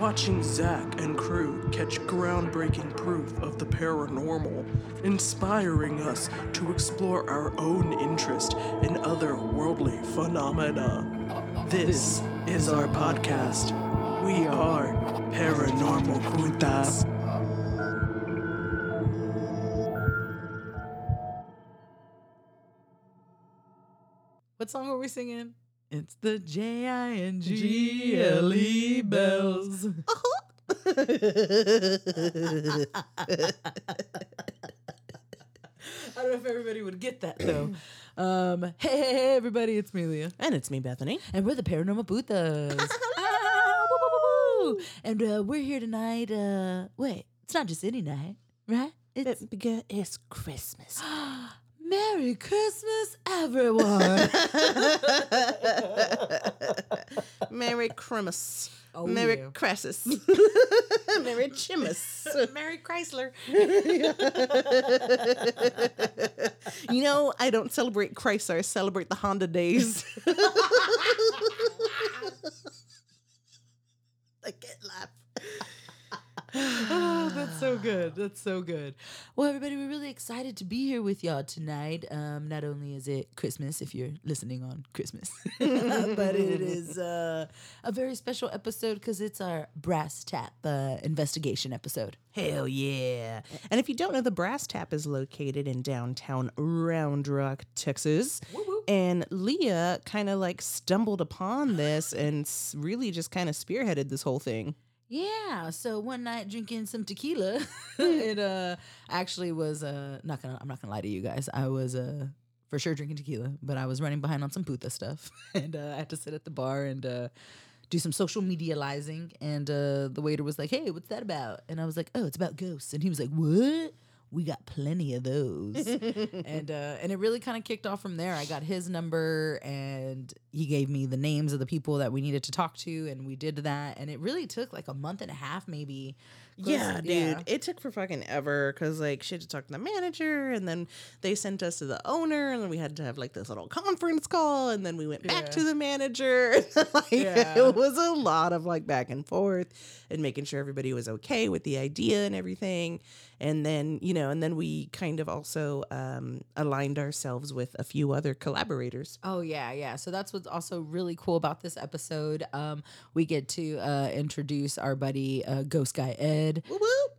Watching Zach and crew catch groundbreaking proof of the paranormal, inspiring us to explore our own interest in other worldly phenomena. This is our podcast. We are Paranormal Putas. What song were we singing? It's the J I N G L E bells. I don't know if everybody would get that though. Um, hey, hey, hey, everybody, it's me, Leah. And it's me, Bethany. And we're the Paranormal woo. And uh, we're here tonight. Uh, wait, it's not just any night, right? It's it's Christmas. Merry Christmas, everyone. Merry Christmas. Oh, Merry yeah. Crassus. Merry Chimus. Merry Chrysler. you know, I don't celebrate Chrysler, I celebrate the Honda days. I can't laugh. Oh, that's so good. That's so good. Well, everybody, we're really excited to be here with y'all tonight. Um, not only is it Christmas, if you're listening on Christmas, but it is uh, a very special episode because it's our brass tap uh, investigation episode. Hell yeah. And if you don't know, the Brass Tap is located in downtown Round Rock, Texas. And Leah kind of like stumbled upon this and really just kind of spearheaded this whole thing. Yeah. So one night drinking some tequila, it uh actually was uh not gonna I'm not gonna lie to you guys. I was uh for sure drinking tequila, but I was running behind on some puta stuff, and uh, I had to sit at the bar and uh do some social medializing. And uh the waiter was like, "Hey, what's that about?" And I was like, "Oh, it's about ghosts." And he was like, "What?" We got plenty of those, and uh, and it really kind of kicked off from there. I got his number, and he gave me the names of the people that we needed to talk to, and we did that. And it really took like a month and a half, maybe. Yeah, dude. It took for fucking ever because like she had to talk to the manager and then they sent us to the owner and then we had to have like this little conference call and then we went back Yeah. to the manager. like Yeah. it was a lot of like back and forth and making sure everybody was okay with the idea and everything. And then, you know, and then we kind of also um, aligned ourselves with a few other collaborators. Oh yeah, yeah. So that's what's also really cool about this episode. Um, we get to uh, introduce our buddy uh, Ghost Guy Ed.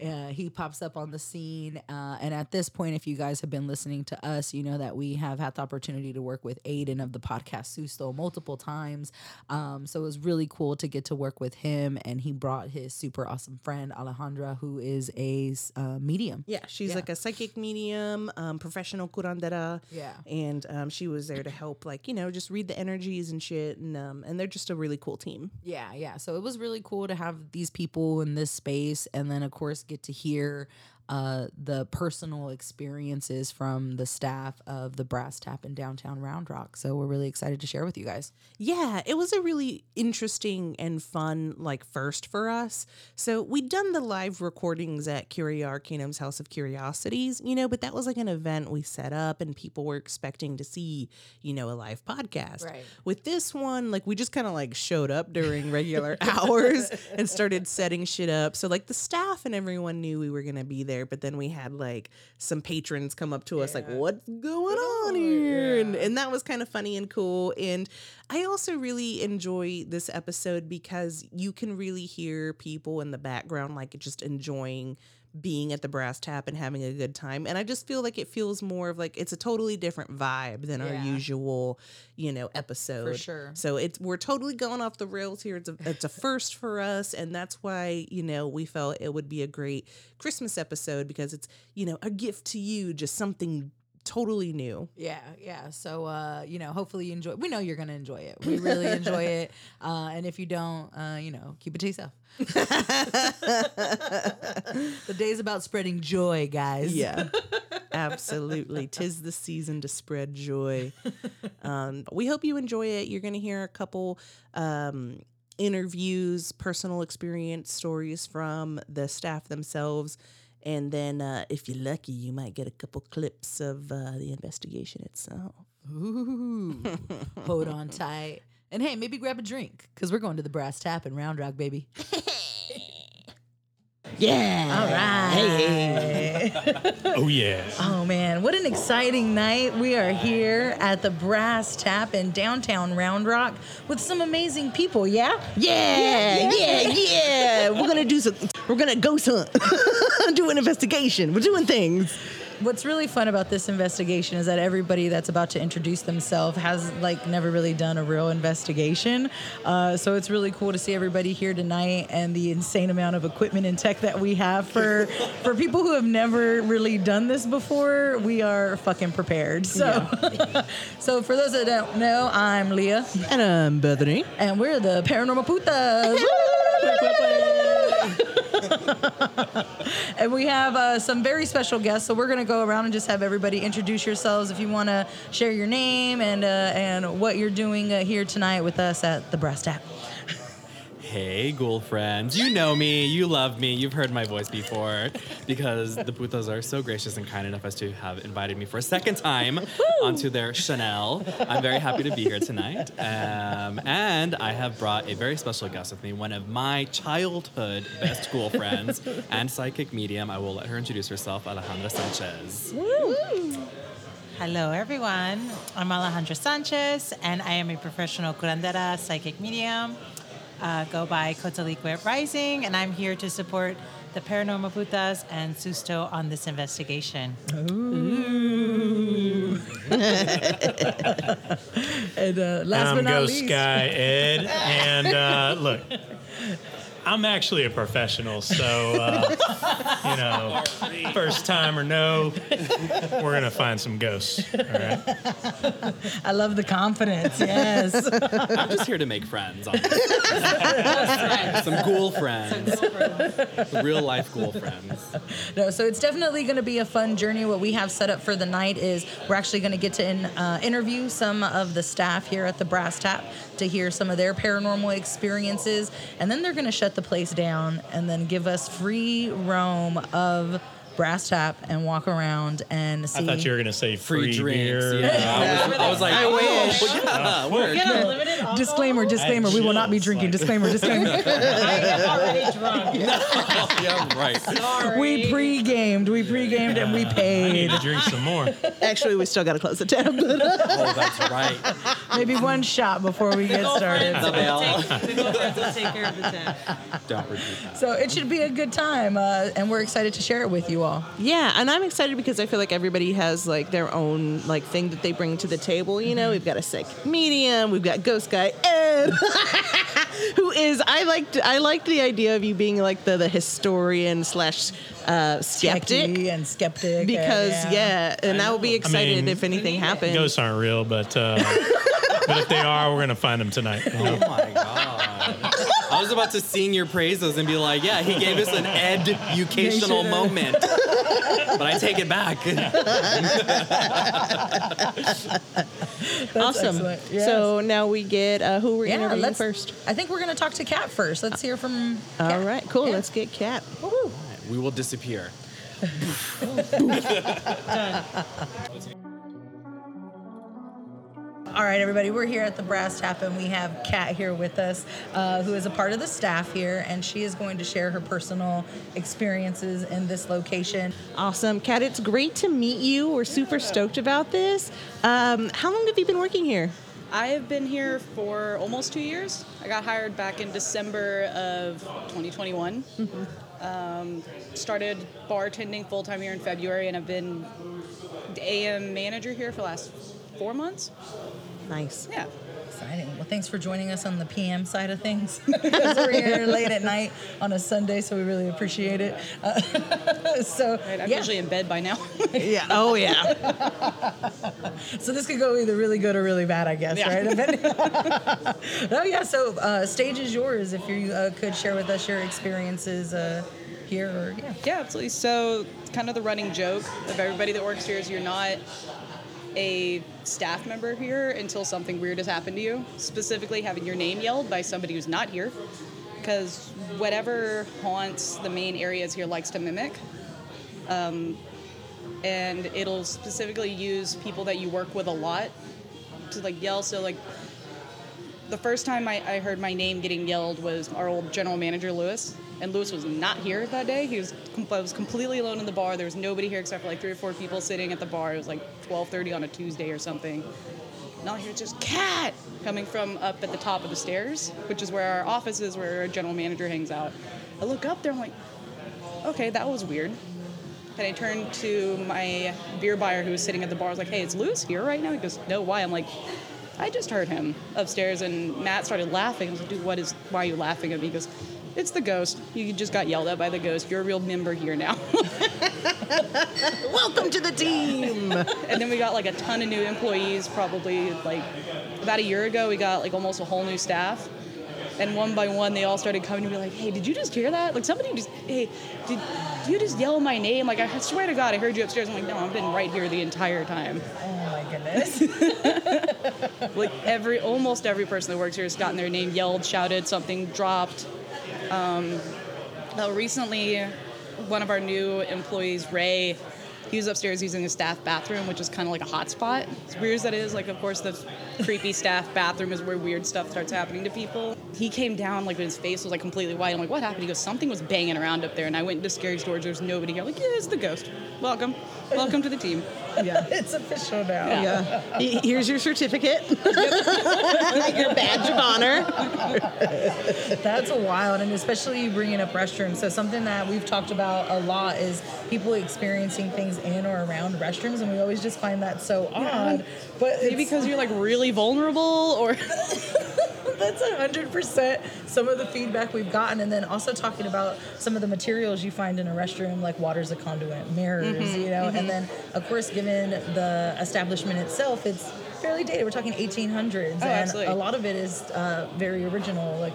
Uh, he pops up on the scene, uh, and at this point, if you guys have been listening to us, you know that we have had the opportunity to work with Aiden of the podcast Susto multiple times. Um, so it was really cool to get to work with him, and he brought his super awesome friend Alejandra, who is a uh, medium. Yeah, she's Yeah. like a psychic medium, um, professional curandera. Yeah. and um, she was there to help, like you know, just read the energies and shit, and um, and they're just a really cool team. Yeah, yeah. So it was really cool to have these people in this space and then of course get to hear uh, the personal experiences from the staff of the Brass Tap in downtown Round Rock. So we're really excited to share with you guys. Yeah, it was a really interesting and fun like first for us. So we'd done the live recordings at Curia Arcanum's House of Curiosities, you know, but that was like an event we set up and people were expecting to see, you know, a live podcast. Right. With this one, like we just kind of like showed up during regular hours and started setting shit up. So like the staff and everyone knew we were gonna be there, but then we had like some patrons come up to us like, "What's going on here?" And, and that was kind of funny and cool. And I also really enjoy this episode because you can really hear people in the background like just enjoying being at the brass tap and having a good time. And I just feel like it feels more of like it's a totally different vibe than our usual, you know, episode. For sure. So it's we're totally going off the rails here. It's a it's a first for us, and that's why you know we felt it would be a great Christmas episode because it's you know a gift to you, just something totally new. Yeah, yeah. So uh, you know, hopefully you enjoy. We know you're gonna enjoy it. We really enjoy it. Uh, and if you don't, uh, you know, keep it to yourself. the day's about spreading joy, guys. Yeah. Absolutely. Tis the season to spread joy. Um, we hope you enjoy it. You're going to hear a couple um, interviews, personal experience stories from the staff themselves. And then, uh, if you're lucky, you might get a couple clips of uh, the investigation itself. Ooh. Hold on tight. And hey, maybe grab a drink because we're going to the brass tap in Round Rock, baby. Yeah. All right. Hey. Oh yeah. Oh man, what an exciting night. We are here at the Brass Tap in downtown Round Rock with some amazing people, yeah? Yeah, yeah, yeah, We're gonna do some. We're gonna ghost hunt, do an investigation. We're doing things. What's really fun about this investigation is that everybody that's about to introduce themselves has like never really done a real investigation. Uh, so it's really cool to see everybody here tonight and the insane amount of equipment and tech that we have for for people who have never really done this before. We are fucking prepared. So, so for those that don't know, I'm Leah, And I'm Bethany. and we're the Paranormal Putas. and we have uh, some very special guests. So we're going to go around and just have everybody introduce yourselves. If you want to share your name and uh, and what you're doing uh, here tonight with us at the Brass Tap. Hey, ghoul friends. You know me. You love me. You've heard my voice before because the Putas are so gracious and kind enough as to have invited me for a second time onto their Chanel. I'm very happy to be here tonight. Um, and I have brought a very special guest with me, one of my childhood best ghoul friends and psychic medium. I will let her introduce herself, Alejandra Sanchez. Hello, everyone. I'm Alejandra Sanchez, and I am a professional curandera psychic medium. Uh, go by Coatlicue Rising, and I'm here to support the Paranormal Putas and Susto on this investigation. Ooh. And uh, last I'm but not Ghost least, Guy Ed, and uh, look, I'm actually a professional, so uh, you know, first time or no, we're gonna find some ghosts. All right. I love the confidence. Yes. I'm just here to make friends. honestly. Some ghoul friends. Real life ghoul friends. No, so it's definitely going to be a fun journey. What we have set up for the night is we're actually going to get to in, uh, interview some of the staff here at the Brass Tap to hear some of their paranormal experiences, and then they're going to shut the place down and then give us free roam of Brass Tap and walk around and see. I thought you were gonna say Free, free, drinks. beer. Yeah. I was, I was like, oh, yeah, work. Get unlimited alcohol? Disclaimer, disclaimer. We will not be drinking. like- Disclaimer, disclaimer. I am already drunk. yeah, right. Sorry. we pre-gamed. We pre-gamed and we I need to drink some more. Actually, we still got to close the tab. Oh, that's right. Maybe one shot before we get started. The bell. The girlfriends will take care of the tab. Don't repeat that. So it should be a good time, uh, and we're excited to share it with you all. yeah, and I'm excited because I feel like everybody has like their own like thing that they bring to the table. You know, we've got a sick medium, we've got Ghost Guy Ed, who is I liked I liked the idea of you being like the the historian slash uh, skeptic. Techie and skeptic. Because and, yeah, and I will be excited mean, if anything happens. Ghosts aren't real, but uh, but if they are, we're gonna find them tonight. you know? Oh my god. I was about to sing your praises and be like, yeah, he gave us an educational moment. But I take it back. awesome. Yes. So now we get uh, who we're Yeah, interviewing let's, first. I think we're going to talk to Kat first. Let's hear from. All Kat. right, cool. Yeah. Let's get Kat. Woohoo. We will disappear. All right, everybody, we're here at the Brass Tap, and we have Kat here with us, uh, who is a part of the staff here, and she is going to share her personal experiences in this location. Awesome, Kat. It's great to meet you. We're super stoked about this. Um, how long have you been working here? I have been here for almost two years. I got hired back in December of 2021. Um, started bartending full time here in February, and I've been AM manager here for the last four months. Nice. Yeah. Exciting. Well, thanks for joining us on the PM side of things. because we're here late at night on a Sunday, so we really appreciate it. Uh, so, Right, I'm yeah. usually in bed by now. Yeah. Oh yeah. So this could go either really good or really bad, I guess, Yeah. right? Oh yeah. So uh, stage is yours. If you uh, could share with us your experiences uh, here or yeah. Yeah, absolutely. So, it's kind of the running joke of everybody that works here is you're not a staff member here until something weird has happened to you. Specifically, having your name yelled by somebody who's not here. Because whatever haunts the main areas here likes to mimic. Um, and it'll specifically use people that you work with a lot to like yell. So, like, the first time I, I heard my name getting yelled was our old general manager Lewis, and Lewis was not here that day. He was I was completely alone in the bar. There was nobody here except for like three or four people sitting at the bar. It was like 12:30 on a Tuesday or something. And all just Kat coming from up at the top of the stairs, which is where our office is, where our general manager hangs out. I look up there, I'm like, okay, that was weird. And I turned to my beer buyer who was sitting at the bar. I was like, hey, is Lewis here right now? He goes, no, why? I'm like, I just heard him upstairs, and Matt started laughing. I was like, dude, what is, why are you laughing at me? He goes, it's the ghost. You just got yelled at by the ghost. You're a real member here now. Welcome to the team. and then we got like a ton of new employees, probably like about a year ago, we got like almost a whole new staff. And one by one, they all started coming to me like, "Hey, did you just hear that? Like somebody just, hey, did you just yell my name? Like I swear to God, I heard you upstairs." I'm like, "No, I've been right here the entire time." Oh my goodness. like every, almost every person that works here has gotten their name yelled, shouted, something dropped. Um, recently, one of our new employees, Ray, he was upstairs using the staff bathroom, which is kind of like a hot spot. As weird as that is, like, of course, the creepy staff bathroom is where weird stuff starts happening to people. He came down, like, his face was, like, completely white. I'm like, what happened? He goes, something was banging around up there. And I went into scary storage. There's nobody here. I'm like, yeah, it's the ghost. Welcome. Welcome to the team. yeah, it's official now. Yeah. Y- Here's your certificate. your badge of honor. That's wild, and especially you bringing up restrooms. So something that we've talked about a lot is people experiencing things in or around restrooms, and we always just find that so odd. But Maybe because you're, like, really vulnerable or. that's hundred percent some of the feedback we've gotten, and then also talking about some of the materials you find in a restroom, like water's a conduit, mirrors, mm-hmm, you know, and mm-hmm. then of course, given the establishment itself, it's fairly dated. We're talking 1800s, and absolutely. a lot of it is uh, very original. Like,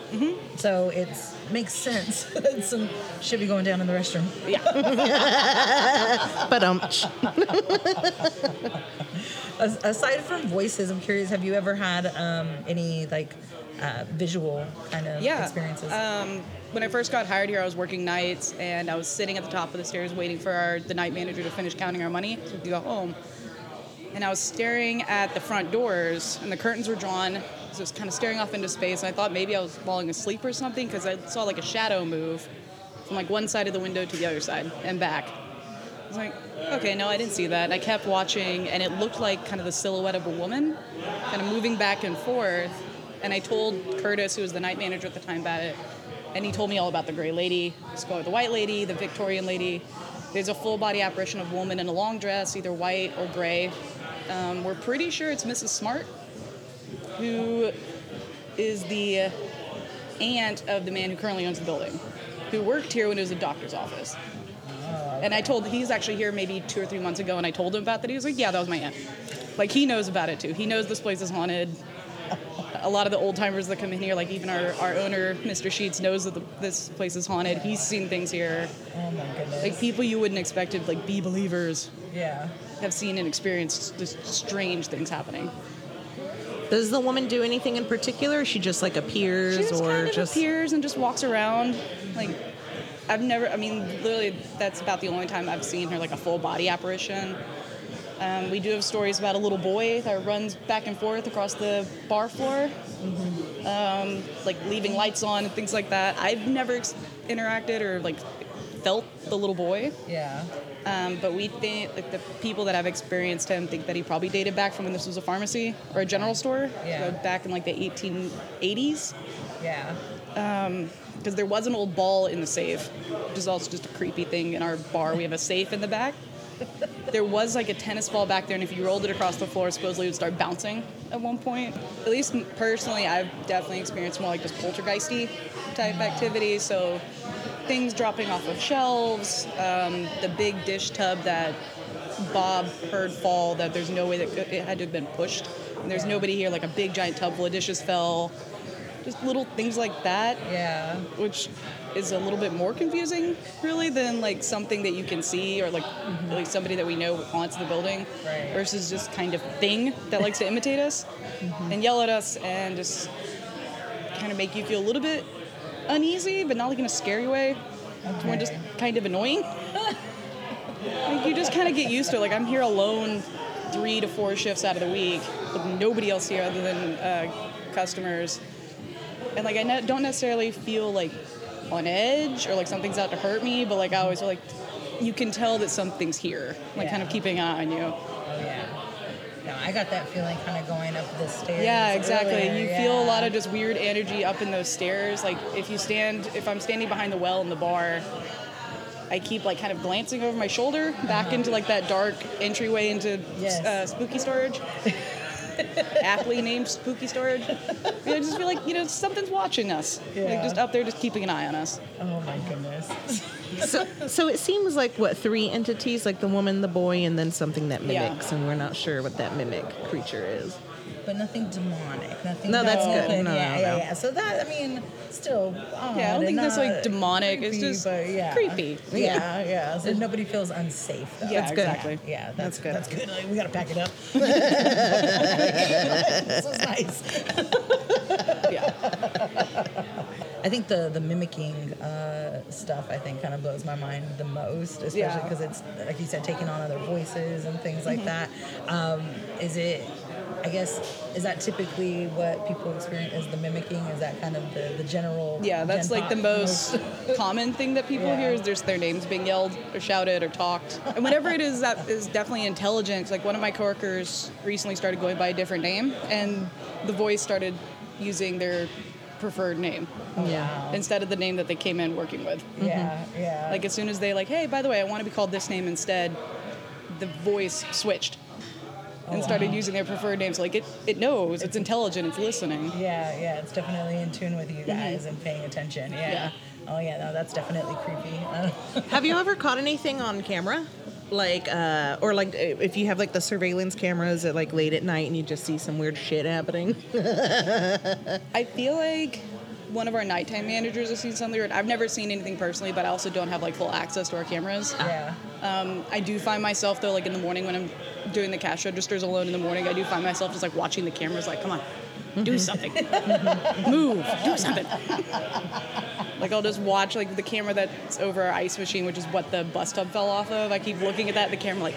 so it makes sense. that Some should be going down in the restroom. Yeah. but um, aside from voices, I'm curious. Have you ever had um, any like uh, visual kind of Yeah. experiences? Um, when I first got hired here, I was working nights, and I was sitting at the top of the stairs waiting for our, the night manager to finish counting our money so we could go home. And I was staring at the front doors, and the curtains were drawn. So I was kind of staring off into space. And I thought maybe I was falling asleep or something because I saw like a shadow move from like one side of the window to the other side and back. I was like, okay, no, I didn't see that. And I kept watching, and it looked like kind of the silhouette of a woman, kind of moving back and forth. And I told Curtis, who was the night manager at the time, about it, and he told me all about the gray lady, the white lady, the Victorian lady. There's a full body apparition of a woman in a long dress, either white or gray. Um, we're pretty sure it's Mrs. Smart, who is the aunt of the man who currently owns the building, who worked here when it was a doctor's office. And I told he's actually here maybe two or three months ago, and I told him about that. He was like, "Yeah, that was my aunt." Like he knows about it too. He knows this place is haunted. A lot of the old timers that come in here, like even our, our owner, Mr. Sheets, knows that the, this place is haunted. He's seen things here. oh my goodness. Like people you wouldn't expect to like be believers yeah. Have seen and experienced just strange things happening. does the woman do anything in particular? She just like appears She just or kind of just appears and just walks around. Like I've never. I mean, literally, that's about the only time I've seen her like a full body apparition. Um, we do have stories about a little boy that runs back and forth across the bar floor, um, like leaving lights on and things like that. I've never ex- interacted or like felt the little boy, Yeah. um, but we think like the people that have experienced him think that he probably dated back from when this was a pharmacy or a general store, Yeah. so back in like the 1880s Yeah. because there was an old ball in the safe, which is also just a creepy thing in our bar. We have a safe in the back. There was like a tennis ball back there, and if you rolled it across the floor, supposedly it would start bouncing at one point. At least personally, I've definitely experienced more like this poltergeisty type activity. So things dropping off of shelves, um, the big dish tub that Bob heard fall that there's no way that it had to have been pushed. And there's nobody here, like a big giant tub full of dishes fell just little things like that, Yeah. which is a little bit more confusing, really, than like something that you can see or like like somebody that we know haunts the building, Right. versus just kind of thing that likes to imitate us and yell at us and just kind of make you feel a little bit uneasy, but not like in a scary way. It's more just kind of annoying. like you just kind of get used to it. Like I'm here alone three to four shifts out of the week with nobody else here other than uh, customers, and like I ne- don't necessarily feel like on edge or like something's out to hurt me, but like I always feel like you can tell that something's here, like kind of keeping an eye on you. Yeah. I got that feeling kind of going up the stairs. Yeah, exactly. earlier, You feel a lot of just weird energy up in those stairs. Like if you stand, if I'm standing behind the well in the bar, I keep like kind of glancing over my shoulder back into like that dark entryway into Yes. uh, spooky storage. Aptly named spooky storage. Yeah, I just feel like you know something's watching us. Yeah. Like just up there, just keeping an eye on us. Oh my goodness. So, so it seems like what three entities, like the woman, the boy, and then something that Yeah. mimics, and we're not sure what that mimic creature is. But nothing demonic. Nothing. No, that's good. nothing- No, yeah, no, yeah, yeah. So that I mean, still. Yeah, I don't think that's like demonic. It's just yeah. creepy. Yeah, yeah. So nobody feels unsafe. Though. Yeah, That's good. exactly. Yeah, that's, That's good. That's good. Like, we gotta pack it up. this is nice. Yeah. I think the the mimicking uh, stuff I think kind of blows my mind the most, especially Yeah. because it's like you said, taking on other voices and things like that. Mm-hmm. Um, is it? I guess is that typically what people experience as the mimicking? Is that kind of the, the general? Yeah, that's like the most common thing that people Yeah. hear is there's their names being yelled or shouted or talked. And whatever it is that is definitely intelligent. Like one of my coworkers recently started going by a different name, and the voice started using their preferred name Yeah. instead of the name that they came in working with. Yeah, mm-hmm. yeah. Like as soon as they like, hey, by the way, I want to be called this name instead, the voice switched and started using their preferred names. Like it, it knows, it's intelligent, it's listening. yeah, yeah. It's definitely in tune with you guys and paying attention. Yeah. Yeah. Oh yeah, no, that's definitely creepy. Uh, Have you ever caught anything on camera? Like, uh, or like if you have like the surveillance cameras at like late at night and you just see some weird shit happening? I feel like one of our nighttime managers has seen something weird. I've never seen anything personally, but I also don't have like full access to our cameras. yeah. Um, I do find myself though, like in the morning when I'm doing the cash registers alone in the morning, I do find myself just like watching the cameras, like, come on, do something, move, do something. like I'll just watch like the camera that's over our ice machine, which is what the bus tub fell off of. I keep looking at that, the camera like.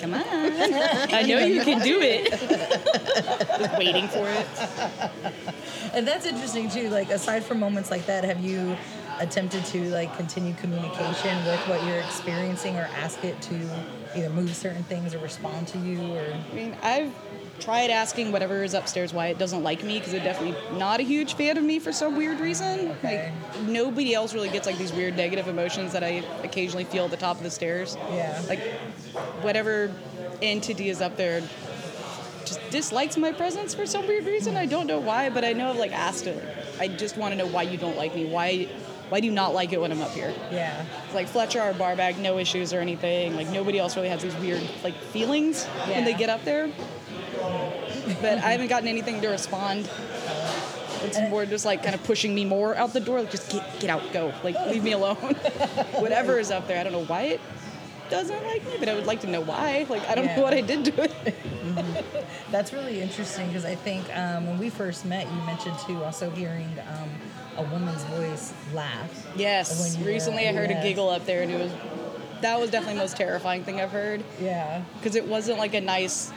Come on. I know you can do it. Just waiting for it. And that's interesting too. Like aside from moments like that, have you attempted to like continue communication with what you're experiencing, or ask it to either move certain things or respond to you, or I mean, I've tried asking whatever is upstairs why it doesn't like me because it's definitely not a huge fan of me for some weird reason. Like nobody else really gets like these weird negative emotions that I occasionally feel at the top of the stairs. Yeah. Like whatever entity is up there just dislikes my presence for some weird reason. I don't know why, but I know I've like asked it. I just want to know why you don't like me. Why why do you not like it when I'm up here? yeah, It's like Fletcher, or Barbag, no issues or anything. Like nobody else really has these weird like feelings when they get up there. But I haven't gotten anything to respond. It's more just like kind of pushing me more out the door. Like just get get out, go. Like leave me alone. Whatever is up there, I don't know why it doesn't like me, but I would like to know why. Like I don't Yeah. know what I did to it. that's really interesting because I think um, when we first met, you mentioned too also hearing um, a woman's voice laugh. Yes. Were- Recently, I heard yes. a giggle up there, and it was that was definitely the most terrifying thing I've heard. Yeah, because it wasn't like a nice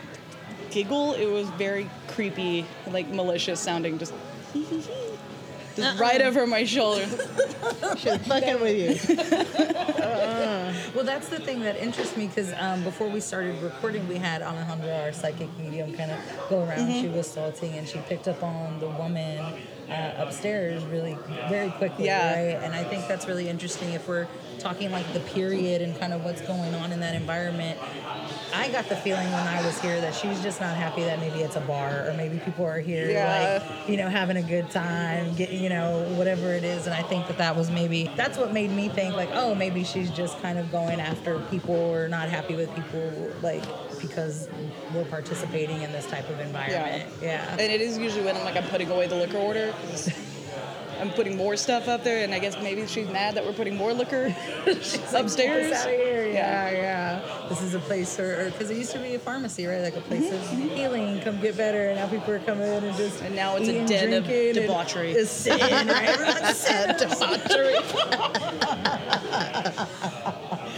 giggle. It was very creepy, like malicious sounding, just just right over my shoulder. Fucking with you. Well, that's the thing that interests me because um, before we started recording, we had Alejandra, our psychic medium, kind of go around. Mm-hmm. She was salting and she picked up on the woman uh, upstairs really very quickly, Yeah. right? And I think that's really interesting if we're talking like the period and kind of what's going on in that environment. I got the feeling when I was here that she's just not happy that maybe it's a bar or maybe people are here Yeah. like you know having a good time, get you know whatever it is. And I think that that was maybe that's what made me think like oh maybe she's just kind of going after people or not happy with people like because we're participating in this type of environment. Yeah. And it is usually when I'm like I'm putting away the liquor order. I'm putting more stuff up there, and I guess maybe she's mad that we're putting more liquor upstairs. Get us out of here. Yeah, yeah. This is a place, or because it used to be a pharmacy, right? Like a place mm-hmm, of mm-hmm. healing. Come get better. And now people are coming in and just And now it's a den of debauchery. It's sin, right? Everyone's sin. debauchery.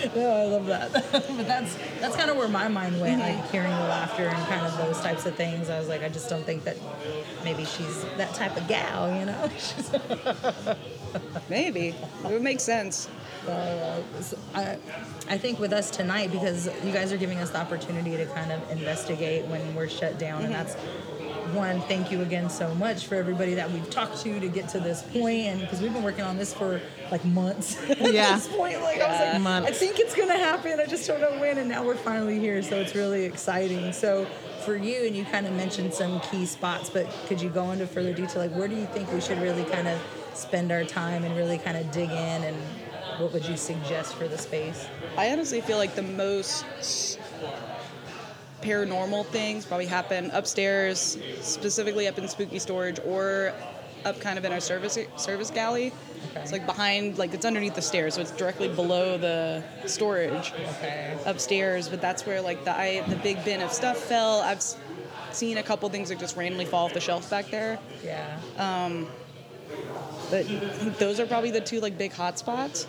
no, I love that. but that's that's kind of where my mind went, like hearing the laughter and kind of those types of things. I was like, I just don't think that maybe she's that type of gal, you know? Maybe it would make sense. Uh, I, I think with us tonight, because you guys are giving us the opportunity to kind of investigate when we're shut down, and that's one. Thank you again so much for everybody that we've talked to to get to this point, and because we've been working on this for like months. At Yeah. this point, like I was like, Months. I think it's gonna happen. I just don't know when, and now we're finally here, so it's really exciting. So. For you, and you kind of mentioned some key spots, but could you go into further detail? Like, where do you think we should really kind of spend our time and really kind of dig in and what would you suggest for the space? I honestly feel like the most paranormal things probably happen upstairs, specifically up in spooky storage, or up kind of in our service service galley. It's like behind, like it's underneath the stairs, so it's directly below the storage Okay. upstairs. But that's where like the I, the big bin of stuff fell. I've seen a couple things that just randomly fall off the shelf back there. Yeah. But those are probably the two like big hot spots.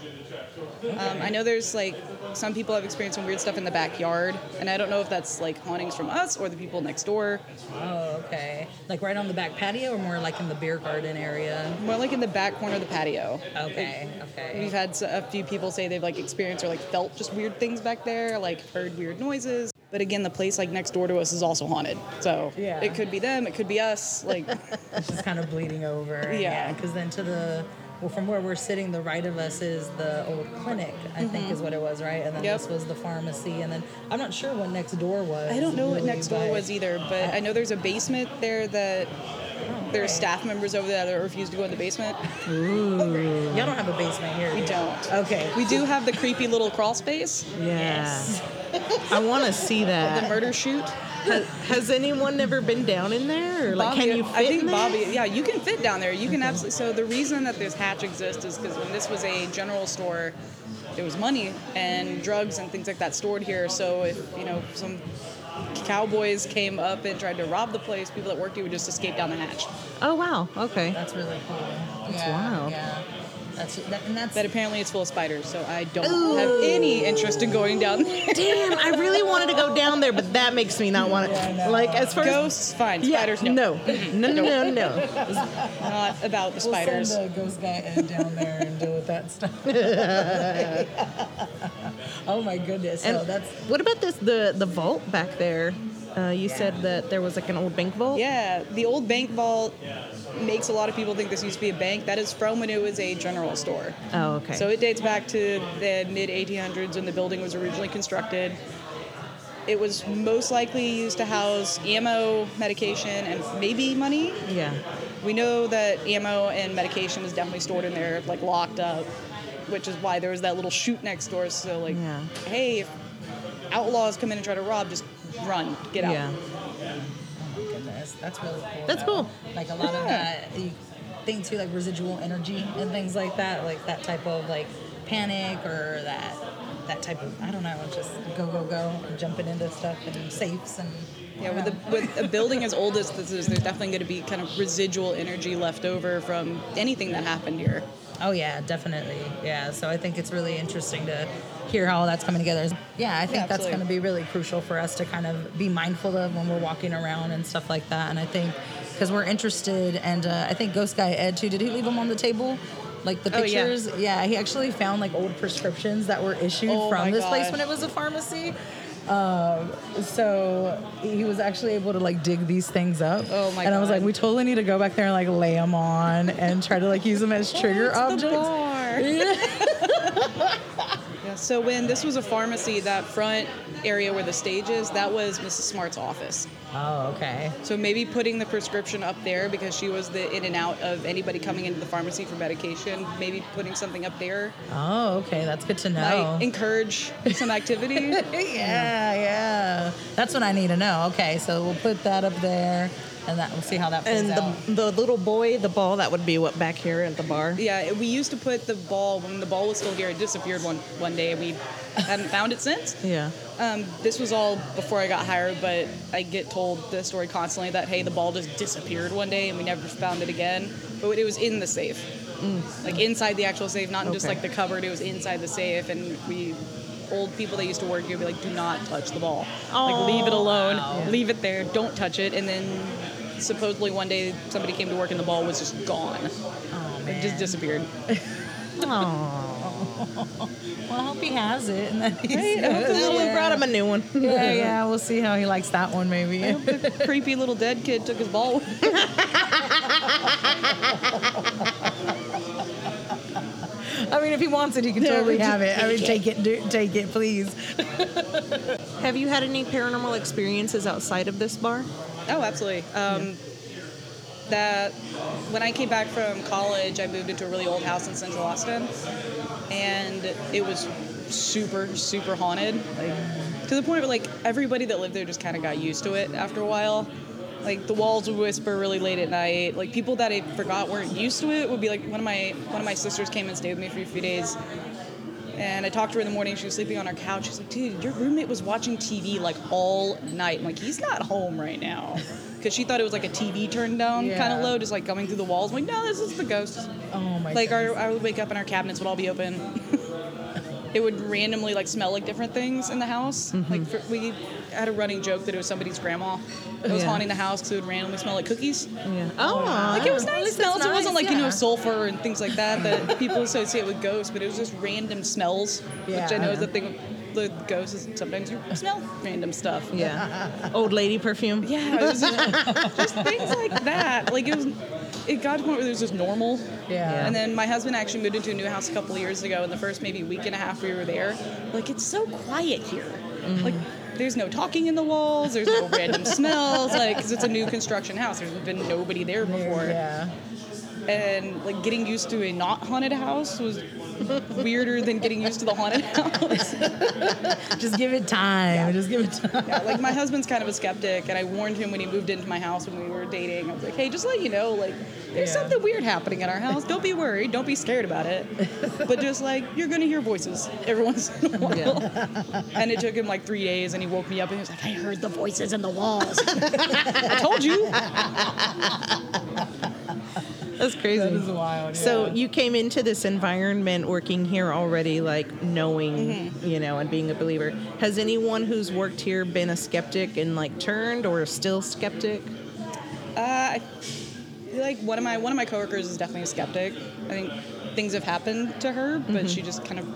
Um, I know there's like some people have experienced some weird stuff in the backyard, and I don't know if that's like hauntings from us or the people next door. oh, okay. Like right on the back patio or more like in the beer garden area? More like in the back corner of the patio. Okay. Okay. We've had a few people say they've like experienced or like felt just weird things back there, like heard weird noises. But again, the place like next door to us is also haunted, so Yeah. it could be them, it could be us. Like, It's just kind of bleeding over. Yeah. Because then to the, well, from where we're sitting, the right of us is the old clinic, I think mm-hmm. is what it was, right? And then Yep. this was the pharmacy. And then I'm not sure what next door was. I don't know what next door was either, but I know there's a basement there that there's staff members over there that refuse to go in the basement. Ooh. Y'all don't have a basement here. We yet. don't. Okay. We do have the creepy little crawl space, Yeah. I want to see that. the murder chute. Has, has anyone ever been down in there? Or like, Bobby, can you fit I think? Bobby, yeah, you can fit down there. You can absolutely. So the reason that this hatch exists is because when this was a general store, there was money and drugs and things like that stored here. So if you know some cowboys came up and tried to rob the place, people that worked here would just escape down the hatch. Oh wow. Okay. That's really cool. That's yeah, wild. Yeah. That's, that, and that's But apparently it's full of spiders, so I don't have any interest in going down there. Damn, I really wanted to go down there, but that makes me not want to. Like as far as Ghosts, fine. yeah, Spiders, no. no, no, no, no, no. Not about the We'll spiders. send a ghost guy Ed down there and deal with that stuff. oh my goodness! So And that's what about this? The the vault back there. Uh, you said that there was like an old bank vault. Yeah, the old bank vault makes a lot of people think this used to be a bank. That is from when it was a general store. Oh, okay. So it dates back to the mid 1800s when the building was originally constructed. It was most likely used to house ammo, medication, and maybe money. yeah. We know that ammo and medication was definitely stored in there, like locked up, which is why there was that little chute next door. So, like, Yeah. hey, if outlaws come in and try to rob, just run, get out. Yeah. goodness, that's really cool. That's though. cool. Like a lot of that, you think too, like residual energy and things like that, like that type of like panic or that that type of I don't know, just go go go, jumping into stuff and safes and Yeah, with, a, with a building as old as this is, there's definitely going to be kind of residual energy left over from anything that happened here. Oh yeah, definitely. Yeah. So I think it's really interesting to hear how all that's coming together. Yeah, I think Yeah, that's going to be really crucial for us to kind of be mindful of when we're walking around and stuff like that. And I think because we're interested, and uh, I think Ghost Guy Ed too. Did he leave them on the table? Like the Oh, yeah. pictures, yeah. He actually found like old prescriptions that were issued Oh, from this place when it was a pharmacy. Um, so he was actually able to like dig these things up. Oh, my And I was God. like, we totally need to go back there and like lay them on and try to like use them as trigger objects. Yeah. So when this was a pharmacy, that front area where the stage is, that was Mrs. Smart's office. Oh, okay. So maybe putting the prescription up there because she was the in and out of anybody coming into the pharmacy for medication. Maybe putting something up there Oh, okay. That's good to know. might encourage some activity. yeah, yeah. That's what I need to know. Okay, so we'll put that up there, and that we'll see how that plays And out. the, the little boy, the ball, that would be what back here at the bar. Yeah, we used to put the ball when the ball was still here. It disappeared one one day. And we haven't found it since. Yeah. Um, this was all before I got hired, but I get told the story constantly that hey, the ball just disappeared one day and we never found it again. But it was in the safe, like inside the actual safe, not in just like the cupboard. It was inside the safe, and we. Old people that used to work here would be like, "Do not touch the ball. like, leave it alone. Leave it there. Don't touch it." And then, supposedly one day, somebody came to work and the ball was just gone. oh, It just disappeared. Oh. Well, I hope he has it. And that he's Hey, I hope the brought him a new one. Yeah, yeah. We'll see how he likes that one, maybe. the creepy little dead kid took his ball. I mean, if he wants it, he can totally have it. I mean, take it, do, take it, please. Have you had any paranormal experiences outside of this bar? Oh, absolutely. Um, That when I came back from college, I moved into a really old house in Central Austin, and it was super, super haunted. Like to the point where like everybody that lived there just kind of got used to it after a while. Like the walls would whisper really late at night. Like people that I forgot weren't used to it would be like one of my one of my sisters came and stayed with me for a few days, and I talked to her in the morning. She was sleeping on our couch. She's like, dude, your roommate was watching TV like all night. I'm like, he's not home right now. Because she thought it was like a TV turned down kind of low, just like coming through the walls. I'm like, no, this is the ghost. Oh my. Like, our. I would wake up and our cabinets would all be open. it would randomly like smell like different things in the house. Mm-hmm. Like, for, we had a running joke that it was somebody's grandma that was Yeah. haunting the house because it would randomly smell like cookies. Yeah. Oh, Like it was nice least it's smells. it wasn't nice, like you know sulfur and things like that that people associate with ghosts, but it was just random smells, which I know is the thing. The ghosts is sometimes you smell random stuff. yeah. Old lady perfume. Yeah, it was just, just things like that. Like it was, it got to the point where it was just normal. Yeah. And then my husband actually moved into a new house a couple of years ago. And the first maybe week and a half we were there, like it's so quiet here. Mm. Like there's no talking in the walls. There's no random smells. Like because it's a new construction house. There's been nobody there before. Yeah. And like getting used to a not haunted house was weirder than getting used to the haunted house. Just give it time. Just give it time. Yeah, like my husband's kind of a skeptic, and I warned him when he moved into my house when we were dating. I was like, "Hey, just let you know, like, there's Yeah. something weird happening in our house. Don't be worried. Don't be scared about it. But just like you're gonna hear voices every once in a while." And it took him like three days, and he woke me up and he was like, "I heard the voices in the walls." I told you. That's crazy. That is wild. So you came into this environment working here already, like knowing, you know, and being a believer. Has anyone who's worked here been a skeptic and like turned or still skeptic? Uh, I feel like one of my one of my coworkers is definitely a skeptic. I think things have happened to her, but she just kind of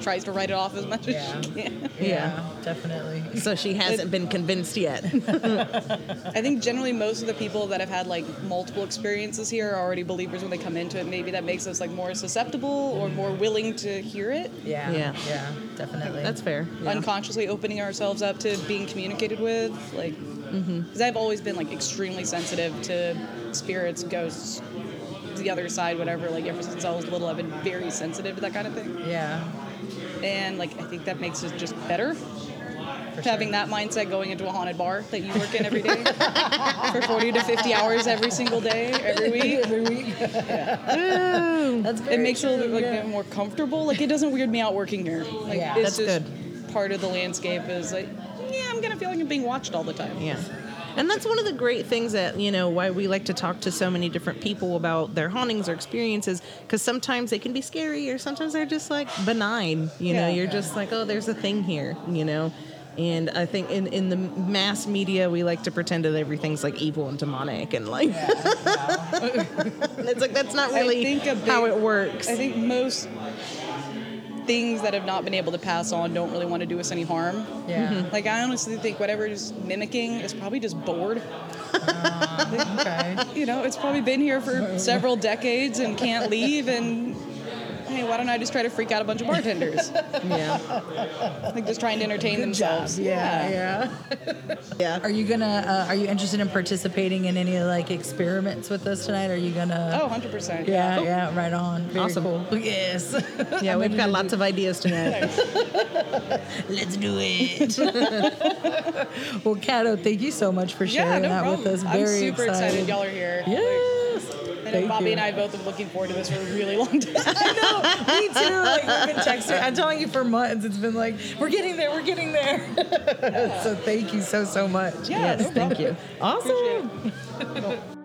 tries to write it off as much Yeah. as she can. yeah, definitely. So she hasn't been convinced yet. I think generally most of the people that have had like multiple experiences here are already believers when they come into it. Maybe that makes us like more susceptible or more willing to hear it. Yeah. Yeah. Yeah. Definitely. That's fair. Yeah. Unconsciously opening ourselves up to being communicated with, like, mm-hmm. because I've always been like extremely sensitive to spirits, ghosts, the other side, whatever. Like ever since I was little, I've been very sensitive to that kind of thing, yeah. And like I think that makes it just better. Having that mindset going into a haunted bar that you work in every day for 40 to 50 hours every single day, every week. Every week. That's it makes it a little true, like, yeah. more comfortable. Like it doesn't weird me out working here. Like Yeah. it's That's just part of the landscape is like, yeah, I'm gonna feel like I'm being watched all the time. Yeah. And that's one of the great things that, you know, why we like to talk to so many different people about their hauntings or experiences because sometimes they can be scary or sometimes they're just like benign. You know, Yeah. you're just like, oh, there's a thing here, you know? And I think in, in the mass media, we like to pretend that everything's like evil and demonic and like, and it's like, that's not really big- how it works. I think most things that have not been able to pass on don't really want to do us any harm. Yeah. Mm-hmm. Like I honestly think whatever is mimicking is probably just bored. Ah, okay. You know, it's probably been here for several decades and can't leave and hey, why don't I just try to freak out a bunch of bartenders? Yeah. like just trying to entertain Good themselves. job. Yeah, yeah. Yeah. Are you gonna? Uh, are you interested in participating in any like experiments with us tonight? Are you gonna? Oh, 100%. Yeah, yeah, right on. Very Awesome. cool. Yes. Yeah, we've got lots of ideas tonight. Let's do it. well, Kato, thank you so much for Yeah, sharing no that problem. with us. Very I'm super excited. y'all are here. Yes. I know Thank Bobby you. and I both have been looking forward to this for a really long time. I know, me too. Like we've been texting. I'm telling you for months. It's been like we're getting there. We're getting there. so thank you so so much. Yeah, yes, no thank problem. you. Awesome.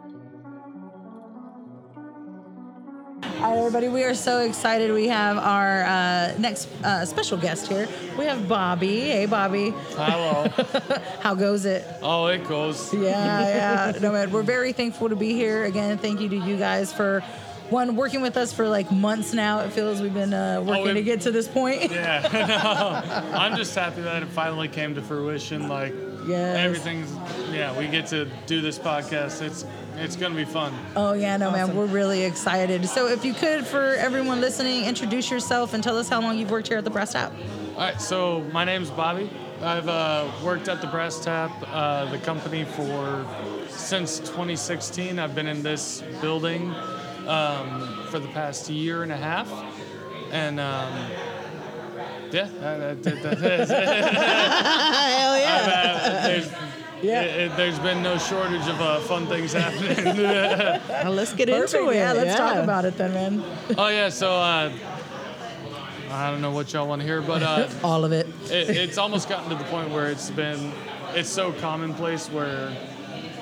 Right, everybody, we are so excited. We have our uh, next uh, special guest here. We have Bobby. Hey, Bobby. Hello. How goes it? Oh, it goes. Yeah, yeah. No, man, we're very thankful to be here. Again, thank you to you guys for one working with us for like months now. It feels we've been uh, working it- to get to this point. Yeah. no, I'm just happy that it finally came to fruition. Like Yes. everything's. Yeah, we get to do this podcast. It's it's gonna be fun. Oh yeah, no man, we're really excited. So if you could, for everyone listening, introduce yourself and tell us how long you've worked here at the Brass Tap. All right. So my name's Bobby. I've uh, worked at the Brass Tap, uh, the company for since 2016. I've been in this building um, for the past year and a half, and. Um, yeah, that, that, that, that is it. Hell I've, uh, there's, Yeah. it- it- there's been no shortage of uh, fun things happening. Well, let's get Perfect. into it. Yeah, let's talk about it then, man. oh yeah, so uh, I don't know what y'all want to hear, but uh, All of it. it, it's almost gotten to the point where it's been, it's so commonplace where,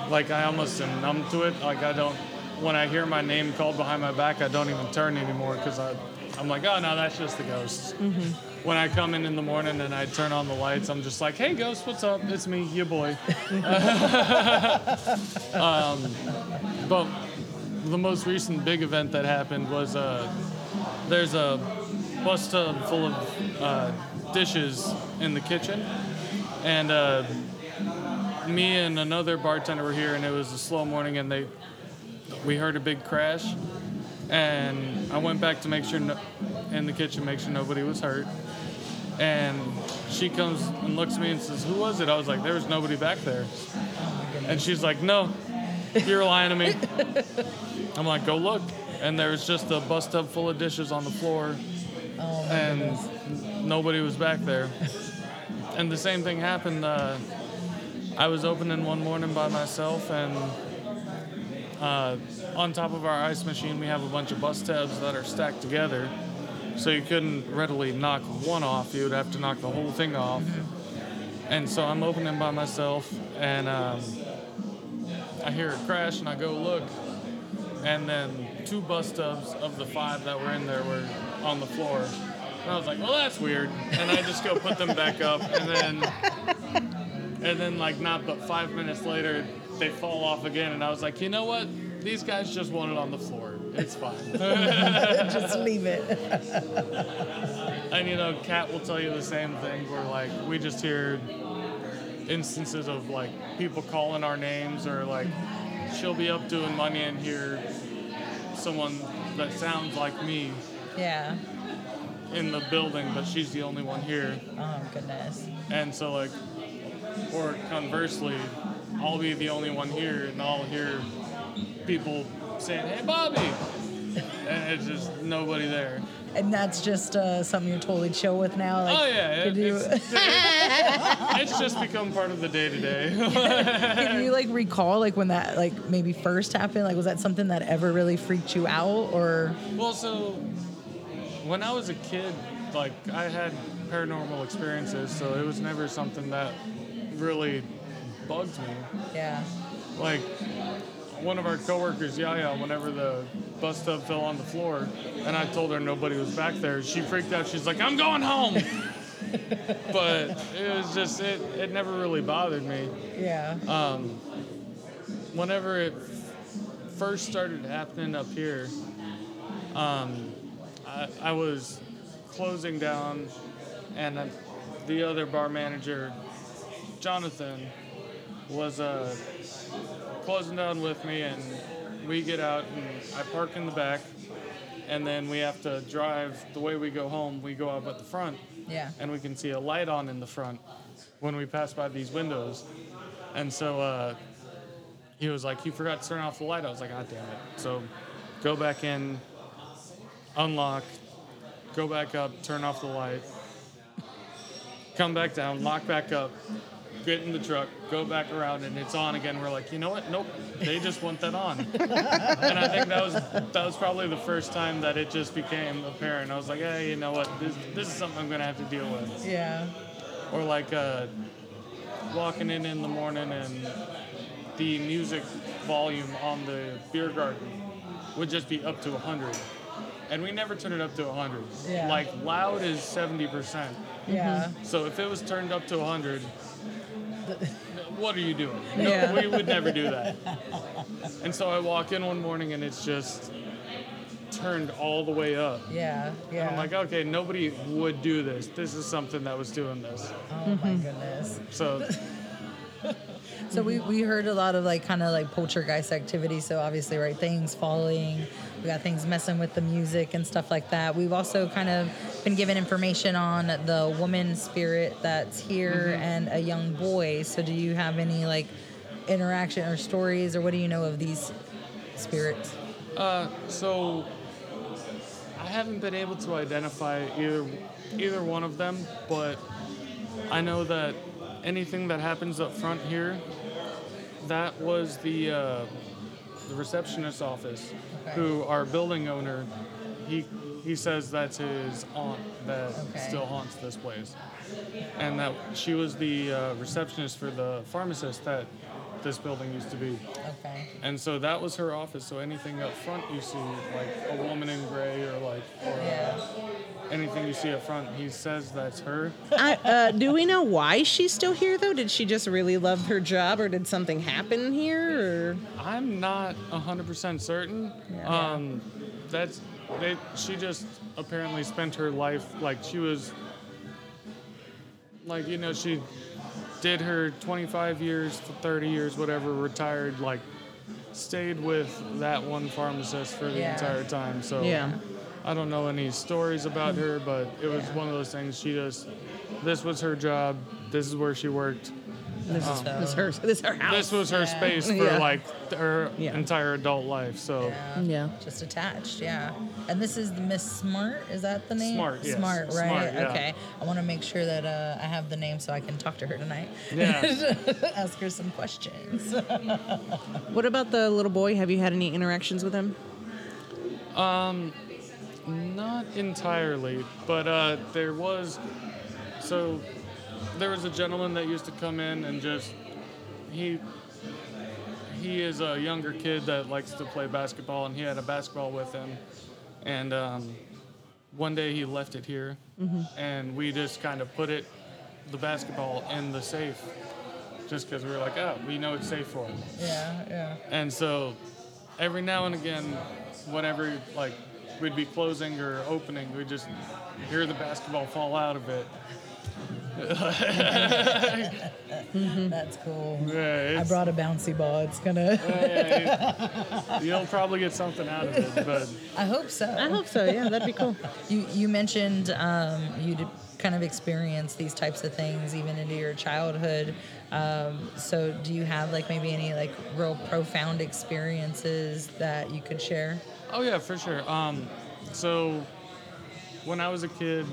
like I almost am numb to it. Like I don't, when I hear my name called behind my back, I don't even turn anymore because I, I'm like, oh no, that's just the ghost. When I come in in the morning and I turn on the lights, I'm just like, hey ghost, what's up? It's me, your boy. um, but the most recent big event that happened was uh, there's a bus tub full of uh, dishes in the kitchen, and uh, me and another bartender were here, and it was a slow morning, and they we heard a big crash, and I went back to make sure no, in the kitchen, make sure nobody was hurt, and she comes and looks at me and says, "Who was it?" I was like, "There was nobody back there," and she's like, "No, you're lying to me." I'm like, "Go look," and there was just a bus tub full of dishes on the floor, and nobody was back there. And the same thing happened. Uh, I was opening one morning by myself, and uh, on top of our ice machine, we have a bunch of bus tubs that are stacked together. So you couldn't readily knock one off, you would have to knock the whole thing off. And so I'm opening by myself, and um, I hear a crash, and I go look, and then two bus tubs of the five that were in there were on the floor. And I was like, well, that's weird. And I just go put them back up, and then, and then like not but five minutes later, they fall off again. And I was like, you know what? These guys just want it on the floor. It's fine. Just leave it. and you know, Kat will tell you the same thing. Where like we just hear instances of like people calling our names, or like she'll be up doing money and hear someone that sounds like me Yeah. in the building, but she's the only one here. Oh goodness. And so like, or conversely, I'll be the only one here, and I'll hear people saying, "Hey, Bobby," and it's just nobody there. And that's just uh, something you're totally chill with now. Like, oh yeah, it- you, it's, it's just become part of the day to day. can you like recall like when that like maybe first happened? Like, was that something that ever really freaked you out, or? Well, so when I was a kid, like I had paranormal experiences, so it was never something that really bugged me. Yeah. Like one of our coworkers, Yaya, whenever the bus tub fell on the floor, and I told her nobody was back there, she freaked out. She's like, "I'm going home." but it was just it. It never really bothered me. Yeah. Um, whenever it first started happening up here, um, I, I was closing down, and the other bar manager, Jonathan, was uh, closing down with me, and we get out, and I park in the back, and then we have to drive. The way we go home, we go up at the front, Yeah. and we can see a light on in the front when we pass by these windows. And so uh, he was like, "You forgot to turn off the light." I was like, "God damn it!" So go back in, unlock, go back up, turn off the light, come back down, lock back up, get in the truck, go back around, and it's on again. We're like, you know what? Nope, they just want that on. and I think that was that was probably the first time that it just became apparent. I was like, hey, you know what? This this is something I'm gonna have to deal with. Yeah. Or like uh, walking in in the morning and the music volume on the beer garden would just be up to 100. And we never turn it up to 100. Yeah. Like loud is 70%. Yeah. So if it was turned up to 100, what are you doing? No, Yeah. we would never do that. And so I walk in one morning and it's just turned all the way up. Yeah. Yeah. And I'm like, okay, nobody would do this. This is something that was doing this. oh my goodness. So So we, we heard a lot of like kind of like poltergeist activity. So obviously, right, things falling. We got things messing with the music and stuff like that. We've also kind of been given information on the woman spirit that's here and a young boy. So do you have any like interaction or stories, or what do you know of these spirits? Uh, so I haven't been able to identify either either one of them, but I know that anything that happens up front here, that was the uh, the receptionist's office, who our building owner, he he says that's his aunt that Okay. still haunts this place, and that she was the uh, receptionist for the pharmacist that this building used to be. Okay. And so that was her office. So anything up front you see, like a woman in gray or like or Yeah. anything you see up front, he says that's her. I, uh, do we know why she's still here though? Did she just really love her job, or did something happen here? Or I'm not 100% certain. Um, that's they, she just apparently spent her life like she was like you know she did her 25 years to 30 years whatever retired like stayed with that one pharmacist for the Yeah. entire time so Yeah. I don't know any stories about her, but it was one of those things. She just, this was her job. This is where she worked. This is this is her this her house. This was her space for Yeah. like her Yeah. entire adult life. So yeah. Just attached, yeah. And this is the Miss Smart. Is that the name? Smart, yes. Smart, right? Smart, yeah. Okay. I want to make sure that uh, I have the name so I can talk to her tonight. Yeah. Ask her some questions. What about the little boy? Have you had any interactions with him? Um, not entirely, but uh, there was, so there was a gentleman that used to come in and just, he, he is a younger kid that likes to play basketball, and he had a basketball with him, and um, one day he left it here, and we just kind of put it, the basketball, in the safe, just because we were like, oh, we know it's safe for him. yeah, yeah. And so every now and again, whenever like we'd be closing or opening, we'd just hear the basketball fall out of it. That's cool. Yeah, I brought a bouncy ball. It's gonna. yeah, you'll probably get something out of it, but I hope so. I hope so. Yeah, that'd be cool. You you mentioned um, you did kind of experience these types of things even into your childhood. Um, so do you have like maybe any like real profound experiences that you could share? oh yeah, for sure. Um, so when I was a kid,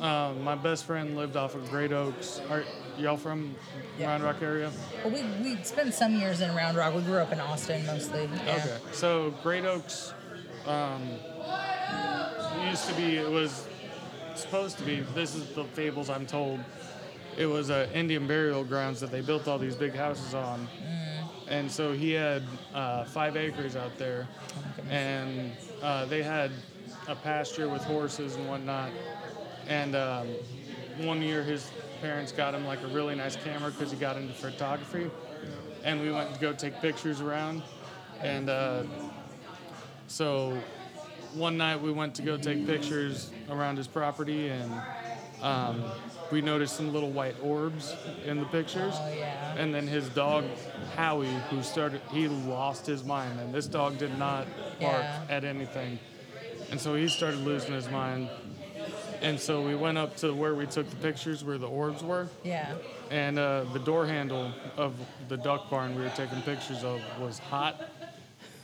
um, my best friend lived off of Great Oaks. Are y'all from Yeah. Round Rock area? Well, we we spent some years in Round Rock. We grew up in Austin mostly. Yeah. Okay. So Great Oaks um, used to be, it was supposed to be, this is the fables I'm told, it was uh, Indian burial grounds that they built all these big houses on. And so he had uh, five acres out there, and uh, they had a pasture with horses and whatnot. And um, one year his parents got him like a really nice camera because he got into photography. And we went to go take pictures around. And uh, so one night we went to go take pictures around his property and um, we noticed some little white orbs in the pictures. Oh, yeah. And then his dog, Howie, who started, he lost his mind. And this dog did not bark Yeah. at anything. And so he started losing his mind. And so we went up to where we took the pictures where the orbs were, Yeah. and uh, the door handle of the duck barn we were taking pictures of was hot.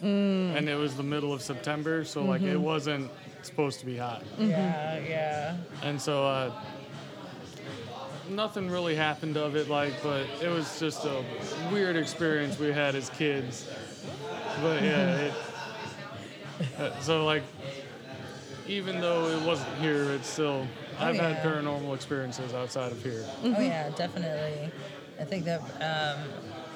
Mm. And it was the middle of September, so like it wasn't supposed to be hot. Yeah. Yeah. And so uh, nothing really happened of it, like, but it was just a weird experience we had as kids. But yeah, it, uh, so like, even though it wasn't here, it's still. I've had paranormal experiences outside of here. Oh yeah, definitely. I think that um,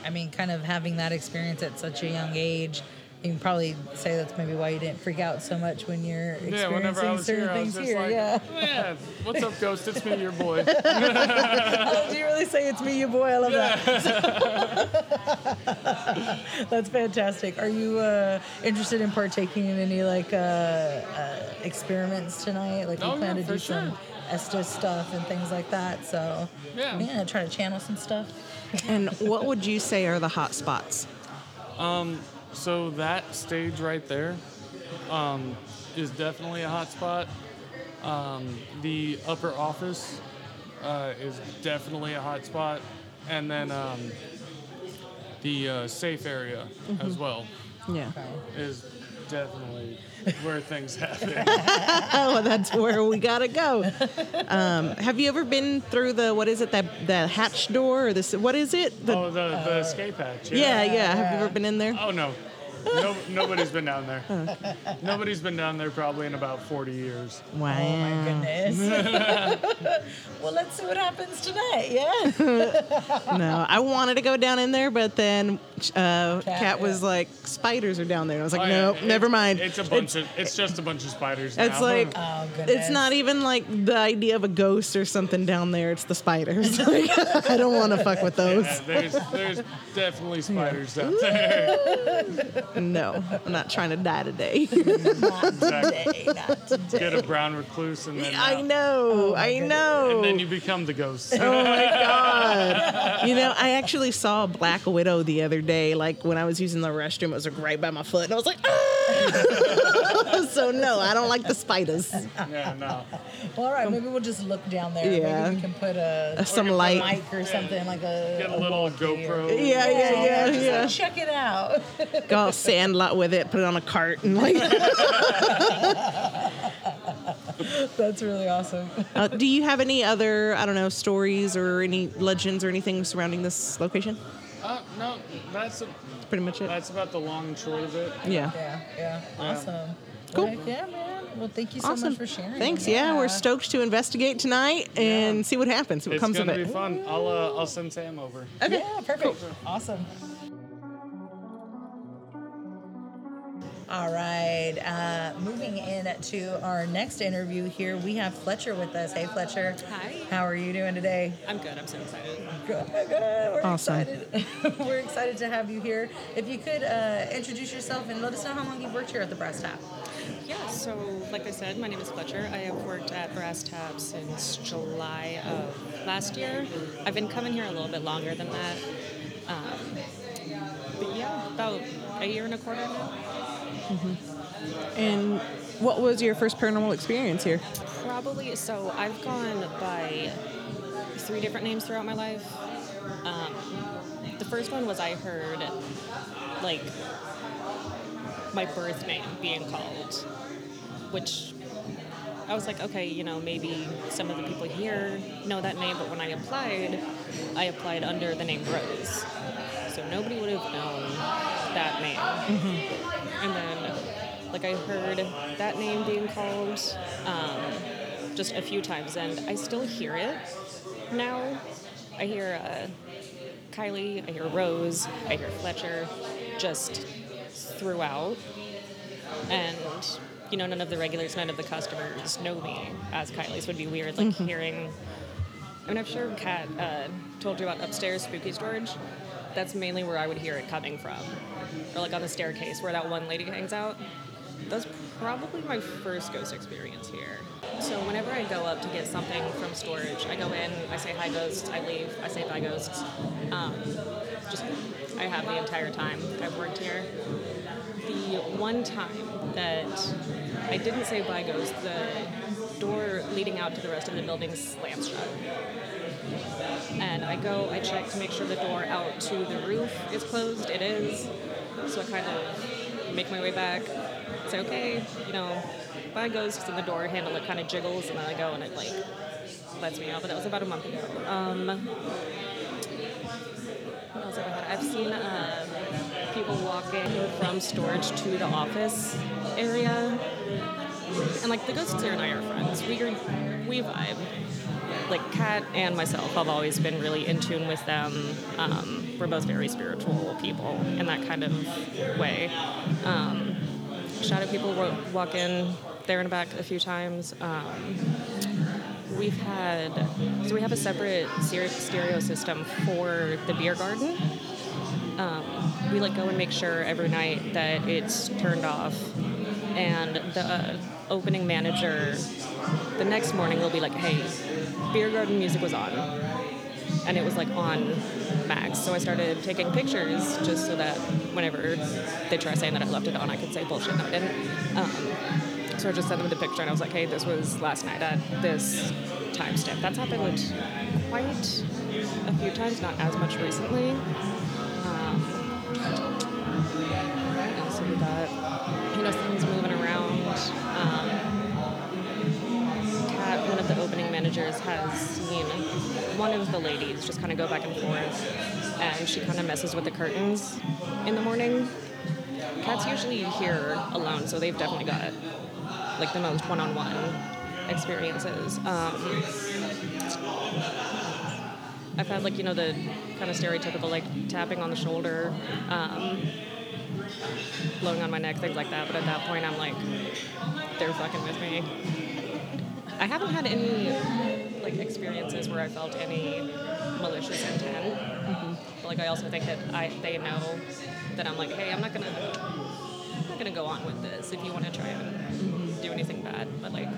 I mean, kind of having that experience at such a young age. You can probably say that's maybe why you didn't freak out so much when you're Yeah, whenever experiencing I was certain here, I was things here. like, yeah. yeah, what's up, Ghost? It's me, your boy. Oh, do you really say it's me, your boy? I love that. That's fantastic. Are you uh, interested in partaking in any like uh, uh, experiments tonight? Like we Oh, plan yeah, to for do some sure. Estes stuff and things like that. So Yeah. yeah, try to channel some stuff. And what would you say are the hot spots? So that stage right there um, is definitely a hot spot. Um, the upper office uh, is definitely a hot spot, and then um, the uh, safe area as well Yeah. is definitely where things happen. Oh, that's where we gotta go. Um, have you ever been through the what is it that the hatch door or this? What is it? The, oh, the, the escape hatch. yeah, yeah. Have you ever been in there? Oh no. No, nobody's been down there. Nobody's been down there probably in about 40 years. Wow. Oh my goodness. well, let's see what happens tonight. Yeah. No, I wanted to go down in there, but then uh, Kat, Kat, was yeah. like, "Spiders are down there." I was like, Oh, yeah, "No, it- never mind." It's a bunch of. It's just a bunch of spiders. It's now. like Oh goodness. it's not even like the idea of a ghost or something down there. It's the spiders. Like, I don't want to fuck with those. Yeah, there's there's definitely spiders down there. No, I'm not trying to die today. Not today. Not today. Get a brown recluse and then I out. know, I know. and then you become the ghost. Oh my god! You know, I actually saw a black widow the other day. Like when I was using the restroom, it was like right by my foot, and I was like, ah! so no, I don't like the spiders. yeah, no. Well, all right, maybe we'll just look down there. Yeah. Maybe we can put a some or a light. mic or something like a. Get a little GoPro. Yeah, yeah, yeah, just yeah. Like, check it out. Go all sandlot with it, put it on a cart, and like. That's really awesome. Uh, do you have any other, I don't know, stories or any legends or anything surrounding this location? Uh, no, that's a, Pretty much it. that's about the long and short of it. Yeah. Yeah, yeah, awesome. Cool. Well, heck yeah, man. Well, thank you so Awesome. much for sharing. Thanks. Yeah. we're stoked to investigate tonight and see what happens. See what It's comes of gonna it. be fun. I'll uh, I'll send Sam over. Okay. Yeah, perfect. Awesome. All right. Uh, moving in to our next interview here, we have Fletcher with us. Hey, Fletcher. Hi. How are you doing today? I'm good. I'm so excited. Good. good. We're Awesome. excited. We're excited to have you here. If you could uh, introduce yourself and let us know how long you've worked here at the Brass Tap. Yeah, so like I said, my name is Fletcher. I have worked at Brass Tap since July of last year. I've been coming here a little bit longer than that. Um, but yeah, about a year and a quarter now. And what was your first paranormal experience here? Probably, so I've gone by three different names throughout my life. Um, the first one was I heard, like, my birth name being called, which I was like, okay, you know, maybe some of the people here know that name, but when I applied, I applied under the name Rose. So nobody would have known that name. And then, like, I heard that name being called um, just a few times, and I still hear it now. I hear uh, Kylie, I hear Rose, I hear Fletcher, just throughout. And, you know, none of the regulars, none of the customers know me as Kylie, so it'd be weird, like, hearing. I mean, I'm sure Kat uh, told you about upstairs spooky storage. That's mainly where I would hear it coming from. Or, like, on the staircase where that one lady hangs out. That's probably my first ghost experience here. So whenever I go up to get something from storage, I go in, I say hi ghosts, I leave, I say bye ghosts. Um, just I have the entire time I've worked here. The one time that I didn't say bye ghost. The door leading out to the rest of the building slams shut. And I go, I check to make sure the door out to the roof is closed. It is. So I kind of make my way back. Say, okay, you know, bye ghost, and the door handle it kind of jiggles, and then I go and it like lets me out. But that was about a month ago. Um? I've seen uh, people walking from storage to the office area, and like the ghosts here and I are friends. We we vibe. Like Kat and myself have always been really in tune with them. Um, we're both very spiritual people in that kind of way. Um, shadow people wa- walk in there and back a few times. Um, we've had so we have a separate stereo system for the beer garden. Um, we like go and make sure every night that it's turned off, and the uh, opening manager the next morning will be like, "Hey, beer garden music was on." And it was like on max. So I started taking pictures just so that whenever they try saying that I left it on, I could say bullshit. No, I didn't. Um, so I just sent them the picture and I was like, hey, this was last night at this timestamp. That's happened quite a few times, not as much recently. Managers, has seen one of the ladies just kind of go back and forth, and she kind of messes with the curtains in the morning. Kat's usually here alone, so they've definitely got like the most one-on-one experiences. Um, I've had like you know the kind of stereotypical like tapping on the shoulder, um, blowing on my neck, things like that. But at that point, I'm like, they're fucking with me. I haven't had any like experiences where I felt any malicious intent. But like I also think that I they know that I'm like, hey, I'm not gonna I'm not gonna go on with this if you want to try and do anything bad. But like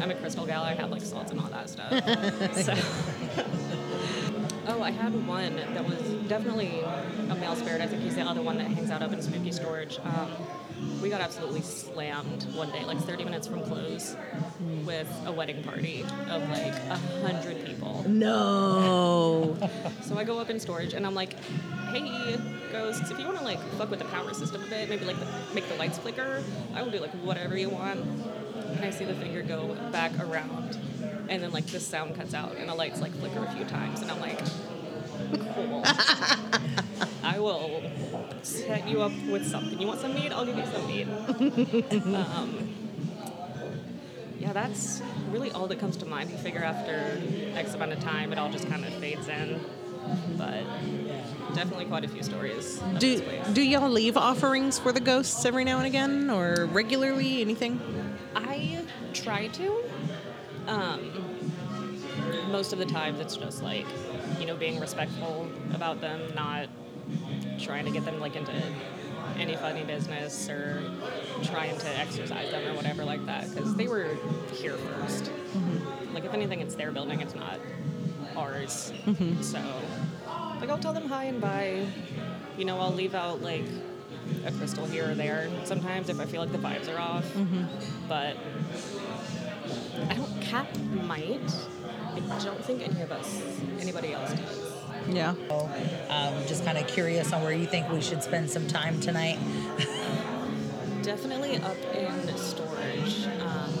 I'm a crystal gal, I have like salts and all that stuff. so Oh, I had one that was definitely a male spirit. I think he's the other one that hangs out up in spooky storage. Um, we got absolutely slammed one day, like 30 minutes from close, with a wedding party of like a hundred people. No. So I go up in storage and I'm like, hey, ghosts, if you want to like fuck with the power system a bit, maybe like the, make the lights flicker, I will do like whatever you want. And I see the finger go back around and then like this sound cuts out and the lights like flicker a few times and I'm like, cool. I will set you up with something. You want some meat? I'll give you some meat. um, yeah, that's really all that comes to mind. You figure after X amount of time, it all just kind of fades in. But definitely quite a few stories. Do do y'all leave offerings for the ghosts every now and again, or regularly? Anything? I try to. Um, most of the times, it's just like, you know, being respectful about them, not trying to get them like into any funny business or trying to exorcise them or whatever like that, because they were here 1st mm-hmm. Like, if anything, it's their building, it's not ours. Mm-hmm. So, like, I'll tell them hi and bye. You know, I'll leave out like a crystal here or there sometimes if I feel like the vibes are off. Mm-hmm. But I don't. Kat might. I don't think any of us, anybody else does. Yeah. Um, just kind of curious on where you think we should spend some time tonight. Definitely up in storage. Um,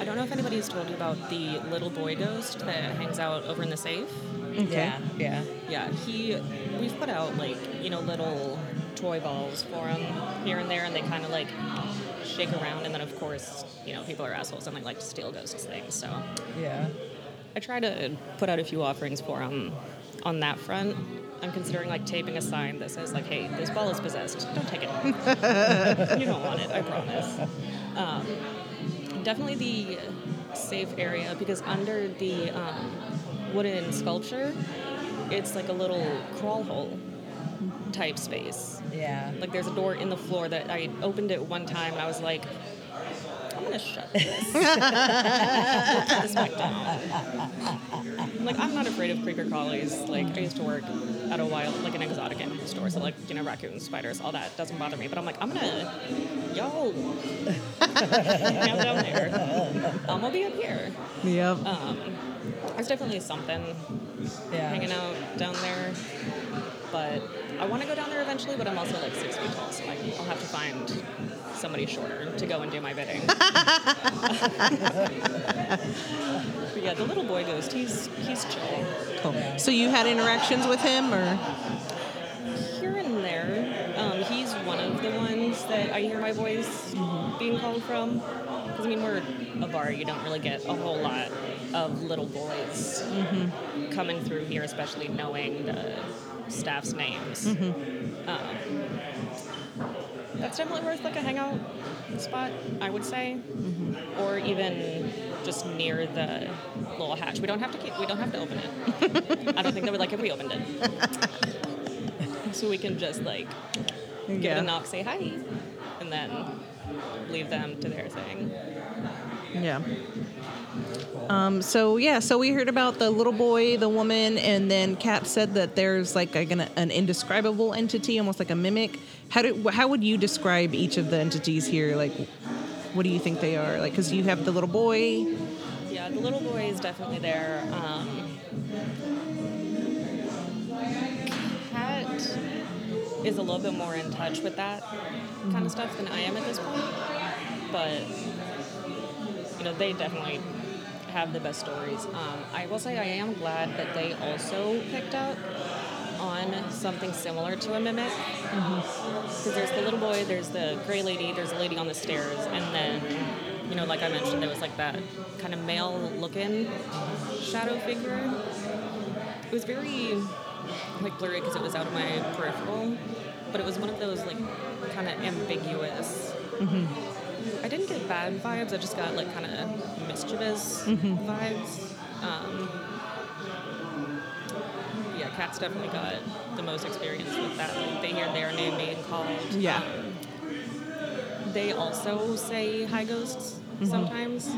I don't know if anybody's told you about the little boy ghost that hangs out over in the safe. Yeah, yeah. Yeah, he. We've put out like you know little toy balls for him here and there, and they kind of like shake around, and then of course you know people are assholes and they like to steal ghosts things. So Yeah. I try to put out a few offerings for him on that front. I'm considering like taping a sign that says like, "Hey, this ball is possessed. Don't take it. you don't want it. I promise." Um, definitely the safe area because under the um, wooden sculpture, it's like a little crawl hole type space. Yeah. Like there's a door in the floor that I opened it one time and I was like, I'm gonna shut this. This back down. I'm like, I'm not afraid of creeper crawlies. Like, I used to work at a wild, like an exotic animal store, so like, you know, raccoons, spiders, all that doesn't bother me. But I'm like, I'm gonna, y'all, hang out down there. I'm gonna be up here. Yep. Um, there's definitely something Yeah. hanging out down there, but I want to go down there eventually. But I'm also like six feet tall, so like I'll have to find somebody shorter to go and do my bidding. but yeah, the little boy ghost, he's he's chill. Cool. So you had interactions with him, or Here and there, um, he's one of the ones that I hear my voice being called from. Because I mean, we're a bar, you don't really get a whole lot of little boys coming through here, especially knowing the staff's names. Um, that's definitely worth like a hangout spot, I would say, or even just near the little hatch. We don't have to keep. We don't have to open it. I don't think they would like if we opened it. so we can just like give Yeah. it a knock, say hi, and then leave them to their thing. yeah. Um, so yeah, so we heard about the little boy, the woman, and then Kat said that there's like a, an indescribable entity, almost like a mimic. How do how would you describe each of the entities here? Like, what do you think they are? Like, because you have the little boy. Yeah, the little boy is definitely there. Um, Kat is a little bit more in touch with that kind of stuff than I am at this point. But, you know, they definitely have the best stories. Um, I will say I am glad that they also picked up on something similar to a mimic. Because there's the little boy, there's the gray lady, there's a lady on the stairs, and then, you know, like I mentioned, there was like that kind of male looking shadow figure. It was very like blurry because it was out of my peripheral, but it was one of those like kind of ambiguous. I didn't get bad vibes. I just got like kind of mischievous vibes. Um, yeah, Kat's definitely got the most experience with that. Like, they hear their name being called. Yeah. Um, they also say hi ghosts sometimes.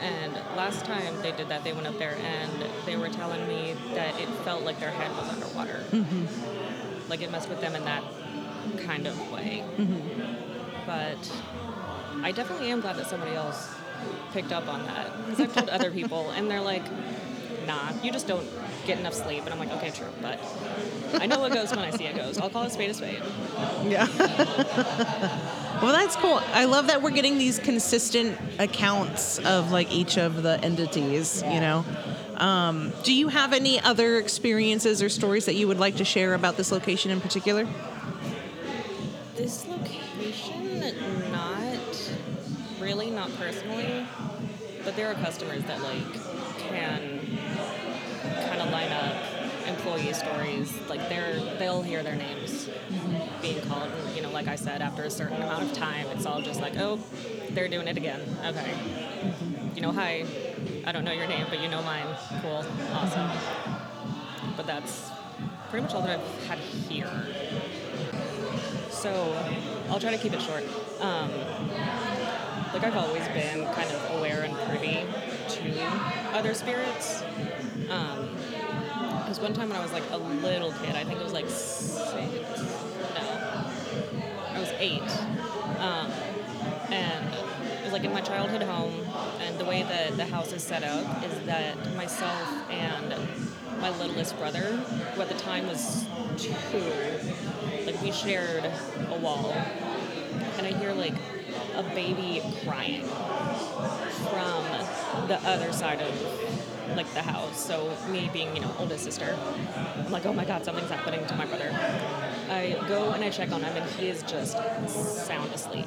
And last time they did that, they went up there and they were telling me that it felt like their head was underwater. Like it messed with them in that kind of way. But I definitely am glad that somebody else picked up on that. Because I've told other people and they're like, nah, you just don't get enough sleep. And I'm like, okay, true. But I know a goes when I see a ghost. I'll call a spade a spade. Yeah. well, that's cool. I love that we're getting these consistent accounts of like each of the entities. You know. Um, do you have any other experiences or stories that you would like to share about this location in particular? This location, really, not personally, but there are customers that like can kind of line up employee stories. Like they're they'll hear their names mm-hmm. being called. And, you know, like I said, after a certain amount of time, it's all just like, oh, they're doing it again. Okay. Mm-hmm. You know, hi. I don't know your name, but you know mine. Cool. Awesome. Mm-hmm. But that's pretty much all that I've had here. So I'll try to keep it short. Um, like I've always been kind of aware and privy to other spirits. Um, there one time when I was like a little kid. I think it was like six. No, I was eight. Um, and it was like in my childhood home. And the way that the house is set up is that myself and my littlest brother, who at the time was two, like we shared a wall. And I hear like a baby crying from the other side of like the house. So me being, you know, oldest sister, I'm like, oh my god, something's happening to my brother. I go and I check on him and he is just sound asleep.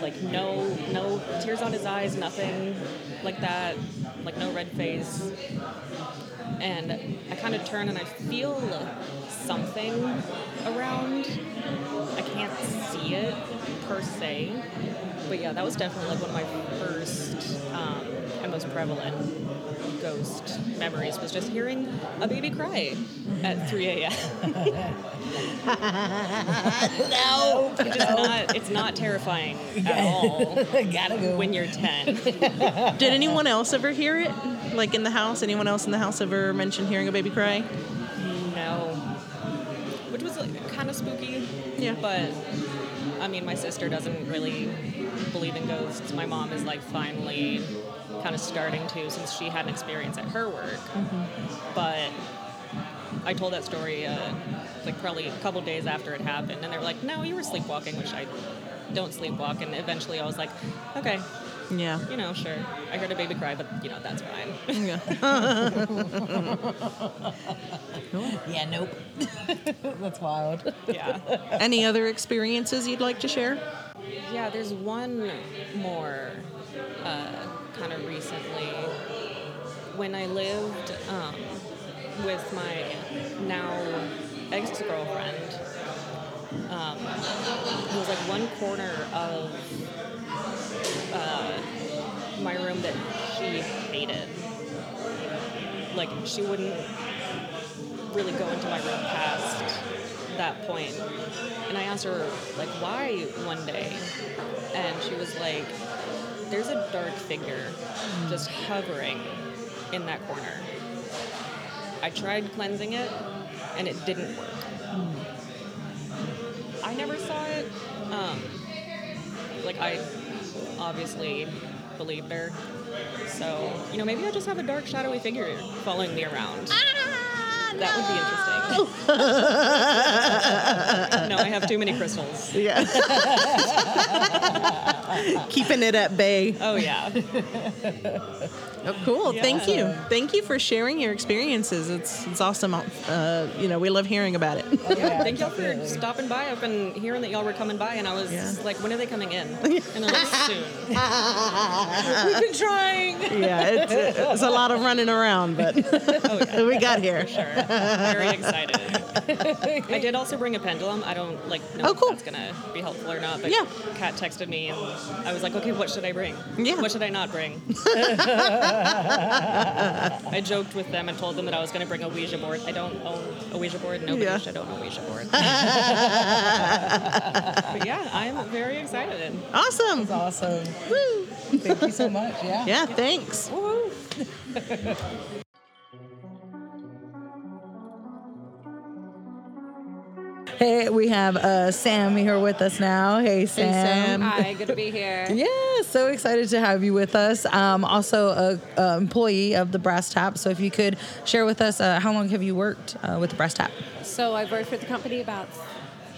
Like no no tears on his eyes, nothing like that. Like no red face. And I kind of turn and I feel something around. I can't see it per se. But yeah, that was definitely like one of my first um, and most prevalent ghost memories was just hearing a baby cry at 3 a.m. no, It's just not. It's not terrifying at all gotta go. when you're 10. Did anyone else ever hear it? Like in the house? Anyone else in the house ever mention hearing a baby cry? No. Which was like, kind of spooky. Yeah. But I mean, my sister doesn't really believe in ghosts. My mom is like finally kind of starting to since she had an experience at her work. But I told that story uh, like probably a couple days after it happened, and they were like, "No, you were sleepwalking," which I don't sleepwalk. And eventually, I was like, "Okay, Yeah. you know, sure. I heard a baby cry, but you know, that's fine." Yeah, nope. That's wild. yeah. Any other experiences you'd like to share? Yeah, there's one more uh, kind of recently when I lived um, with my now ex girlfriend. Um, it was like one corner of uh, my room that she hated. Like, she wouldn't really go into my room past that point. And I asked her, like, why one day? And she was like, there's a dark figure just hovering in that corner. I tried cleansing it, and it didn't work. I obviously believe her. So, you know, maybe I just have a dark, shadowy figure following me around. Ah! That would be interesting. no, I have too many crystals. Yeah. Keeping it at bay. Oh, yeah. Oh, cool. Thank you. Thank you for sharing your experiences. It's it's awesome. Uh, you know, we love hearing about it. Yeah. Thank y'all for stopping by. I've been hearing that y'all were coming by, and I was Yeah. like, when are they coming in? And they're like, soon. We've been trying. yeah, it's, it's a lot of running around, but we got here. Sure. Very excited. I did also bring a pendulum. I don't like know Oh, cool. if that's gonna be helpful or not. But Yeah. Kat texted me, and I was like, okay, what should I bring? Yeah. What should I not bring? I joked with them and told them that I was gonna bring a Ouija board. I don't own a Ouija board. Nobody Yeah. should own a Ouija board. but yeah, I'm very excited. Awesome. That's Awesome. Woo. Thank you so much. Yeah. Yeah, thanks. Hey, we have uh, Sam here with us now. Hey, Sam. Hey, Sam. Hi, good to be here. Yeah, so excited to have you with us. Um, also, a, a employee of the Brass Tap. So, if you could share with us, uh, how long have you worked uh, with the Brass Tap? So I've worked with the company about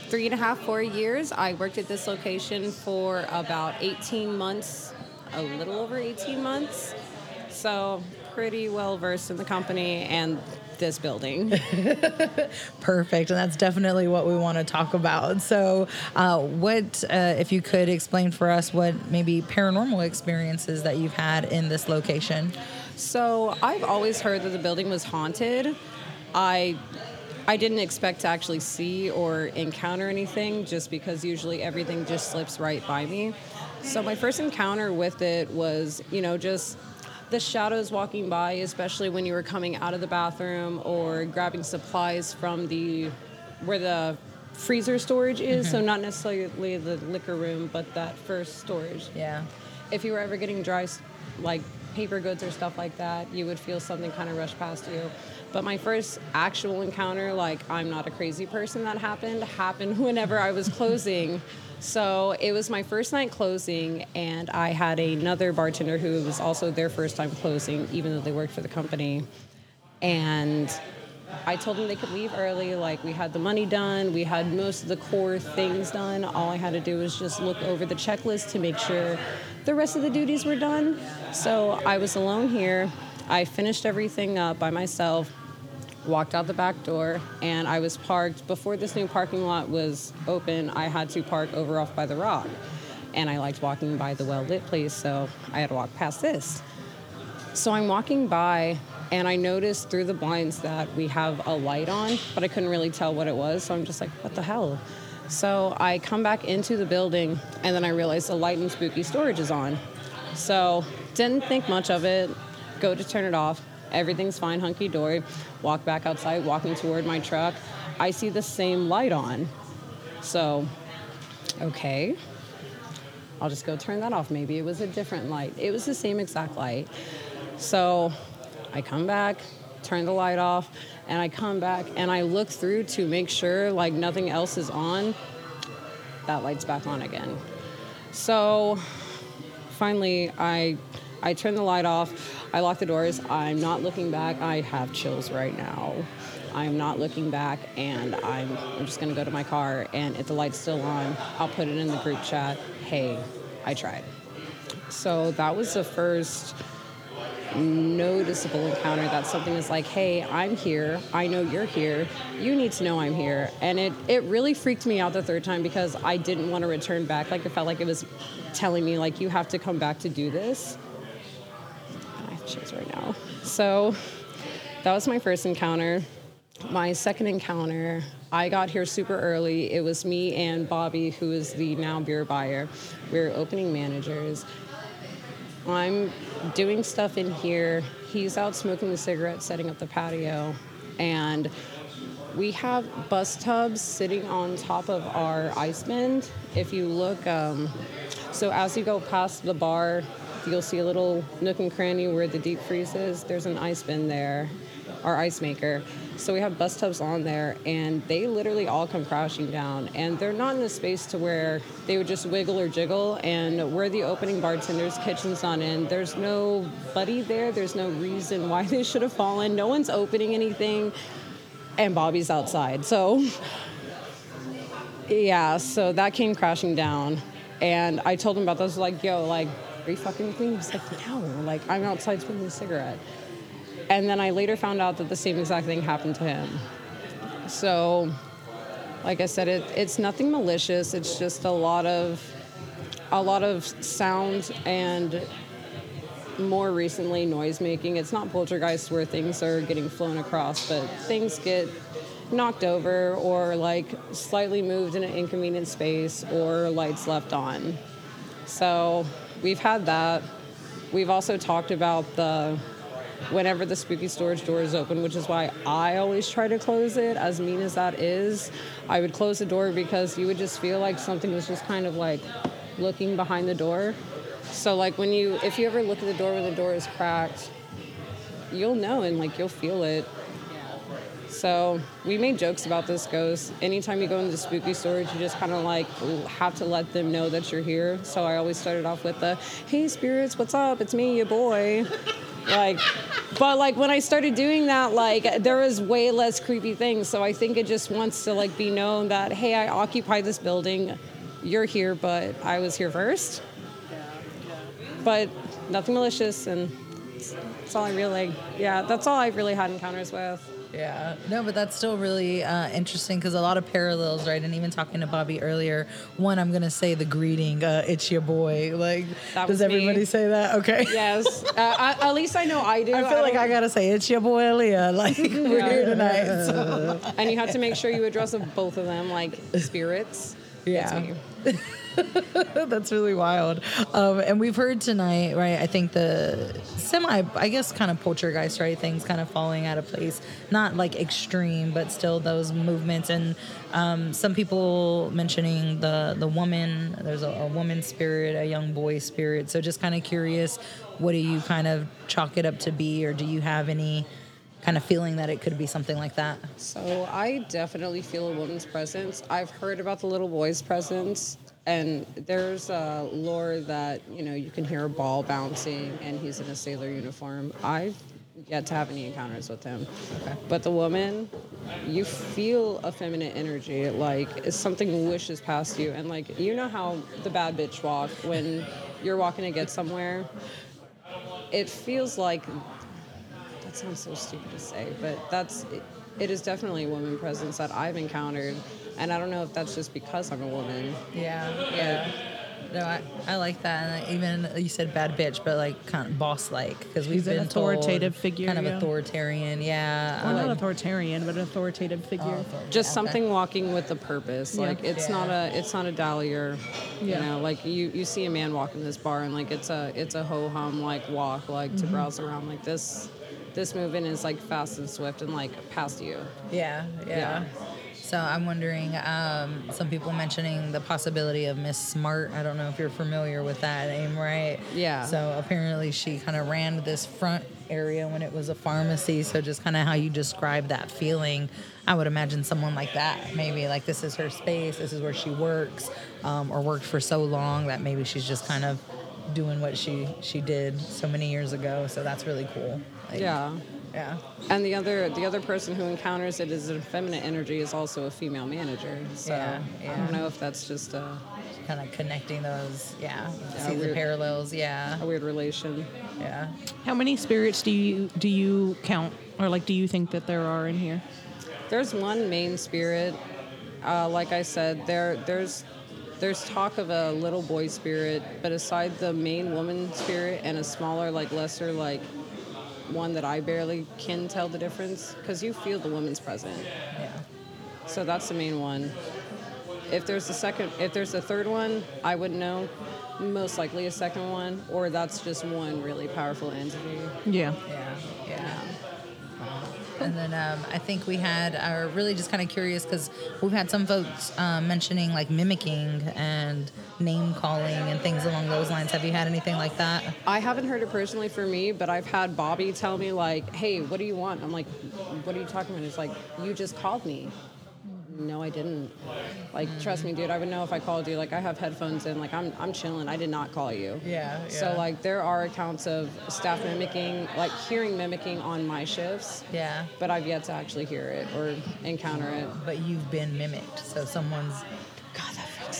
three and a half, four years. I worked at this location for about 18 months, a little over 18 months. So pretty well versed in the company and this building. Perfect, and that's definitely what we want to talk about. So, uh, what uh, if you could explain for us what maybe paranormal experiences that you've had in this location? So I've always heard that the building was haunted. I I didn't expect to actually see or encounter anything just because usually everything just slips right by me. So my first encounter with it was, you know, just the shadows walking by, especially when you were coming out of the bathroom or grabbing supplies from the where the freezer storage is, so mm-hmm. not necessarily the liquor room, but that first storage Yeah. if you were ever getting dry, like paper goods or stuff like that, you would feel something kind of rush past you. But my first actual encounter, like I'm not a crazy person that happened, happened whenever I was closing. So it was my first night closing, and I had another bartender who was also their first time closing, even though they worked for the company. And I told them they could leave early. Like we had the money done, we had most of the core things done. All I had to do was just look over the checklist to make sure the rest of the duties were done. So I was alone here. I finished everything up by myself, walked out the back door, and I was parked before this new parking lot was open. I had to park over off by the rock. And I liked walking by the well lit place, so I had to walk past this. So I'm walking by and I noticed through the blinds that we have a light on, but I couldn't really tell what it was. So I'm just like, what the hell? So I come back into the building and then I realize the light in spooky storage is on. So didn't think much of it. Go to turn it off. Everything's fine, hunky dory. Walk back outside, walking toward my truck. I see the same light on. So, okay. I'll just go turn that off. Maybe it was a different light. It was the same exact light. So I come back, turn the light off, and I come back and I look through to make sure like nothing else is on. That light's back on again. So finally I I turn the light off. I lock the doors. I'm not looking back. I have chills right now. I'm not looking back and I'm, I'm just gonna go to my car and if the light's still on, I'll put it in the group chat. Hey, I tried. So that was the first noticeable encounter that something is like, hey, I'm here. I know you're here. You need to know I'm here. And it, it really freaked me out the third time because I didn't want to return back. Like, it felt like it was telling me, like, you have to come back to do this. I have chills right now. So that was my first encounter. My second encounter, I got here super early. It was me and Bobby, who is the now beer buyer. We were opening managers. I'm doing stuff in here. He's out smoking the cigarette, setting up the patio, and we have bus tubs sitting on top of our ice bin. If you look, um, so as you go past the bar, you'll see a little nook and cranny where the deep freeze is. There's an ice bin there, our ice maker. So we have bus tubs on there, and they literally all come crashing down. And they're not in a space to where they would just wiggle or jiggle. And we're the opening bartender's kitchen's not in. There's no buddy there. There's no reason why they should have fallen. No one's opening anything, and Bobby's outside. So yeah, so that came crashing down. And I told him about this, like, yo, like, are you fucking with me? He's like, no, like, I'm outside smoking a cigarette. And then I later found out that the same exact thing happened to him. So, like I said, it, it's nothing malicious. It's just a lot of, a lot of sound and more recently noise making. It's not poltergeist where things are getting flown across, but things get knocked over or like slightly moved in an inconvenient space or lights left on. So we've had that. We've also talked about the whenever the spooky storage door is open, which is why I always try to close it, as mean as that is. I would close the door because you would just feel like something was just kind of like looking behind the door. So like when you if you ever look at the door when the door is cracked, you'll know and like you'll feel it. So we made jokes about this ghost. Anytime you go into spooky storage, you just kind of like have to let them know that you're here. So I always started off with the, "Hey spirits, what's up? It's me, your boy." like, but like when I started doing that, like there was way less creepy things. So I think it just wants to like be known that, hey, I occupy this building. You're here, but I was here first. But nothing malicious, and that's all I really, yeah, that's all I've really had encounters with. Yeah, no, but that's still really uh, interesting because a lot of parallels, right? And even talking to Bobby earlier, one I'm gonna say the greeting, uh, "It's your boy." Like, That does was me. everybody say that? Okay. Yes, uh, I, at least I know I do. I feel like don't- I gotta say, "It's your boy, Leah." Like, we're here tonight. So. and you have to make sure you address both of them like spirits. Yeah. That's really wild. Um, and we've heard tonight, right? I think the semi, I guess, kind of poltergeist, right? Things kind of falling out of place. Not like extreme, but still those movements. And um, some people mentioning the the woman. There's a, a woman spirit, a young boy spirit. So just kind of curious, what do you kind of chalk it up to be, or do you have any kind of feeling that it could be something like that? So I definitely feel a woman's presence. I've heard about the little boy's presence, and there's a lore that you know you can hear a ball bouncing, and he's in a sailor uniform. I've yet to have any encounters with him, but the woman, you feel a feminine energy, like something wishes past you, and like you know how the bad bitch walk when you're walking to get somewhere. It feels like that sounds so stupid to say, but that's it, it is definitely a woman presence that I've encountered, and I don't know if that's just because I'm a woman. Yeah, yeah. No, I, I like that. And I- even you said bad bitch, but like kind of boss like because we've He's an been authoritative told figure, kind of yeah. authoritarian. Yeah, I Well, not like- authoritarian, but an authoritative figure. just Okay. something walking with a purpose Yeah. like it's not a it's not a dahlier you Yeah. know like you you see a man walk in this bar and like it's a it's a ho-hum like walk like to Mhm. browse around like this this movement is like fast and swift and like past you Yeah, yeah. Yeah. So I'm wondering, um, some people mentioning the possibility of Miss Smart. I don't know if you're familiar with that name, right? Yeah. So apparently she kind of ran this front area when it was a pharmacy. So just kind of how you describe that feeling. I would imagine someone like that, maybe like this is her space, this is where she works, um, or worked for so long that maybe she's just kind of doing what she she did so many years ago. So that's really cool. Like, yeah Yeah. and the other the other person who encounters it as a feminine energy is also a female manager so Yeah, i don't know if that's just a kind of connecting those. Yeah. Yeah, See the parallels. Yeah. a weird relation Yeah. How many spirits do you do you count, or like do you think that there are in here? There's one main spirit. Uh, like I said, there there's there's talk of a little boy spirit, but aside the main woman spirit and a smaller, like lesser, like one that I barely can tell the difference because you feel the woman's present. Yeah. So that's the main one. If there's a second, if there's a third one, I wouldn't know. Most likely a second one, or that's just one really powerful entity. Yeah. Yeah. Yeah. And then um, I think we had, are really just kind of curious because we've had some folks um, mentioning like mimicking and name calling and things along those lines. Have you had anything like that? I haven't heard it personally for me, but I've had Bobby tell me like, "Hey, what do you want?" I'm like, "What are you talking about?" It's like, "You just called me." No, I didn't. Like, trust me, dude. I would know if I called you. Like, I have headphones in. Like, I'm I'm chilling. I did not call you. Yeah, So like, there are accounts of staff mimicking, like hearing mimicking on my shifts. Yeah. But I've yet to actually hear it or encounter it. But you've been mimicked. So someone's.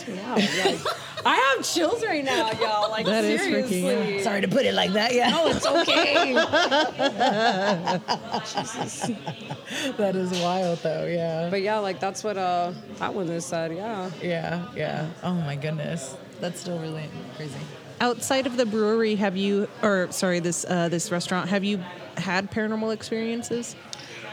Freaks me out. Like, I have chills right now, y'all. Like, That is seriously. freaking- yeah. Sorry to put it like that, yeah. No, it's okay. that is wild, though. Yeah. But yeah, like that's what uh that one is said. Yeah. Yeah. Yeah. Oh my goodness. That's still really crazy. Outside of the brewery, have you, or sorry, this uh, this restaurant, have you had paranormal experiences?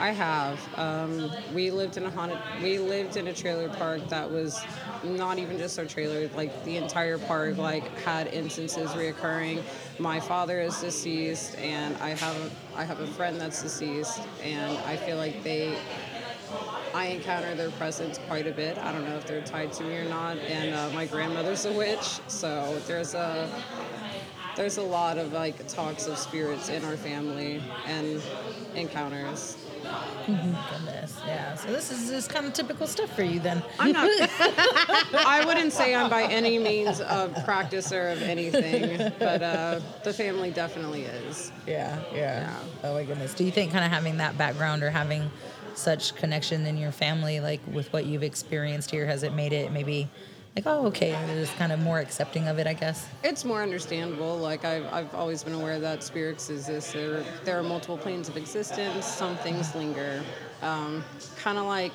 I have. Um, we lived in a haunted. We lived in a trailer park that was not even just our trailer. Like the entire park, like had instances reoccurring. My father is deceased, and I have I have a friend that's deceased, and I feel like they. I encounter their presence quite a bit. I don't know if they're tied to me or not. And uh, my grandmother's a witch, so there's a there's a lot of like talks of spirits in our family and encounters. Goodness. Yeah. So this is just kind of typical stuff for you then. I'm not. I wouldn't say I'm by any means a practicer of anything, but uh, the family definitely is. Yeah, yeah. Oh my goodness. Do you think kind of having that background or having such connection in your family, like with what you've experienced here, has it made it maybe like, oh, okay, just kind of more accepting of it, I guess? It's more understandable. Like I've, I've always been aware that spirits exist. There, there are multiple planes of existence. Some things linger, um, kind of like,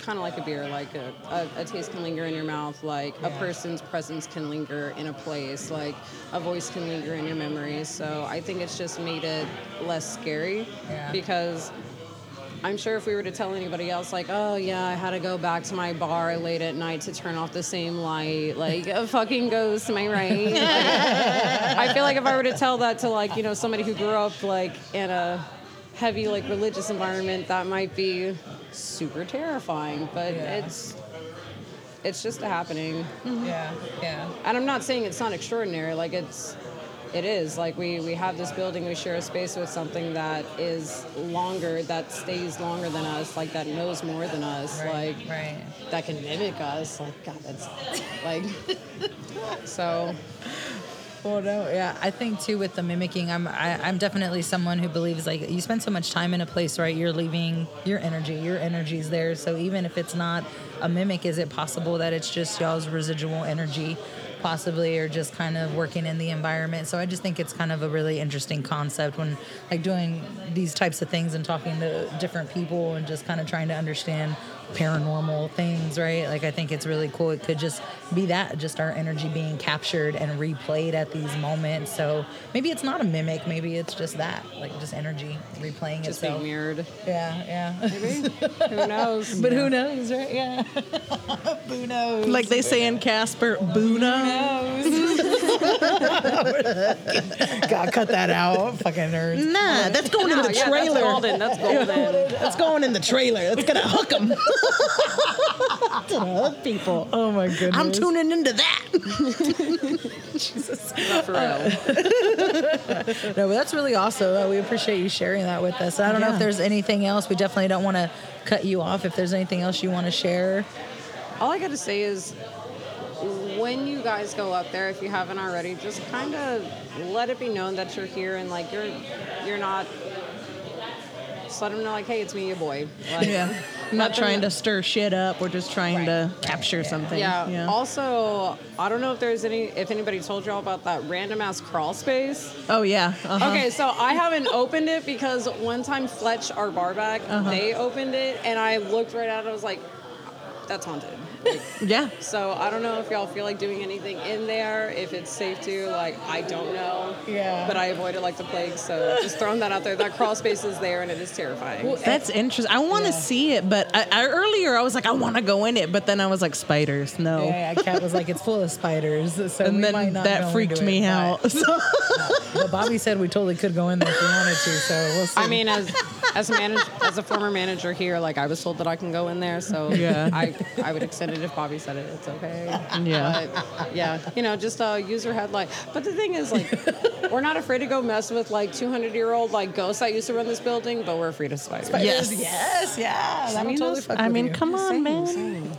kind of like a beer. Like a, a, a taste can linger in your mouth. Like a person's presence can linger in a place. Like a voice can linger in your memory. So I think it's just made it less scary Yeah. because I'm sure if we were to tell anybody else, like, oh yeah, I had to go back to my bar late at night to turn off the same light, like a fucking ghost, am I right? Like, I feel like if I were to tell that to like, you know, somebody who grew up like in a heavy like religious environment, that might be super terrifying. But it's it's just happening. Yeah, yeah. And I'm not saying it's not extraordinary. Like it's, it is. Like we we have this building, we share a space with something that is longer, that stays longer than us, like that knows more than us, Right, like right. that can mimic us. Like God, that's like. so Well, no, yeah, I think too with the mimicking, I'm I, I'm definitely someone who believes like you spend so much time in a place, right? You're leaving your energy, your energy's there. So even if it's not a mimic, is it possible that it's just y'all's residual energy, possibly, or just kind of working in the environment? So I just think it's kind of a really interesting concept when like doing these types of things and talking to different people and just kind of trying to understand paranormal things, right? Like I think it's really cool. It could just be that, just our energy being captured and replayed at these moments. So maybe it's not a mimic, maybe it's just that, like just energy replaying Just itself. being mirrored. Yeah, yeah. Maybe. Who knows? But who knows, right? Yeah. who knows? Like they say in Casper, Boo knows. Gotta cut that out. Fucking nerds. Nah, that's going in the yeah, trailer. That's golden. That's golden. That's going in the trailer. That's gonna hook them. To hook people. Oh my goodness. I'm tuning into that. Not for real. No, but that's really awesome. Uh, We appreciate you sharing that with us. I don't know if there's anything else. We definitely don't want to cut you off. If there's anything else you want to share. All I gotta say is, when you guys go up there, if you haven't already, just kind of let it be known that you're here and like you're, you're not. Just let them know like, hey, it's me, your boy. Like, Yeah. I'm not trying to stir shit up. We're just trying to capture something. Yeah. Also, I don't know if there's any, if anybody told y'all about that random ass crawl space. Oh yeah. Uh-huh. Okay, so I haven't opened it because one time Fletch, our bar back, Uh-huh. they opened it, and I looked right at it. I was like, "That's haunted." Like, Yeah. so I don't know if y'all feel like doing anything in there. If it's safe to, like, I don't know. Yeah. But I avoid it like the plague. So just throwing that out there. That crawl space is there, and it is terrifying. That's interesting. I want to see it, but I, I, earlier I was like, I want to go in it, but then I was like, spiders, no. Yeah, yeah, Kat was like, it's full of spiders. So and we then might not that freaked me it, out. But, but Bobby said we totally could go in there if we wanted to. So we'll see. I mean, as as a manager, as a former manager here, like I was told that I can go in there, so Yeah. I I would extend it if Bobby said it. It's okay. Yeah. But, yeah. You know, just uh, use your headlight. But the thing is, like, we're not afraid to go mess with like 200 year old like ghosts that used to run this building, but we're afraid of spiders. Yes. yes, yeah. That'll mean, totally fuck I mean, you. come on, man.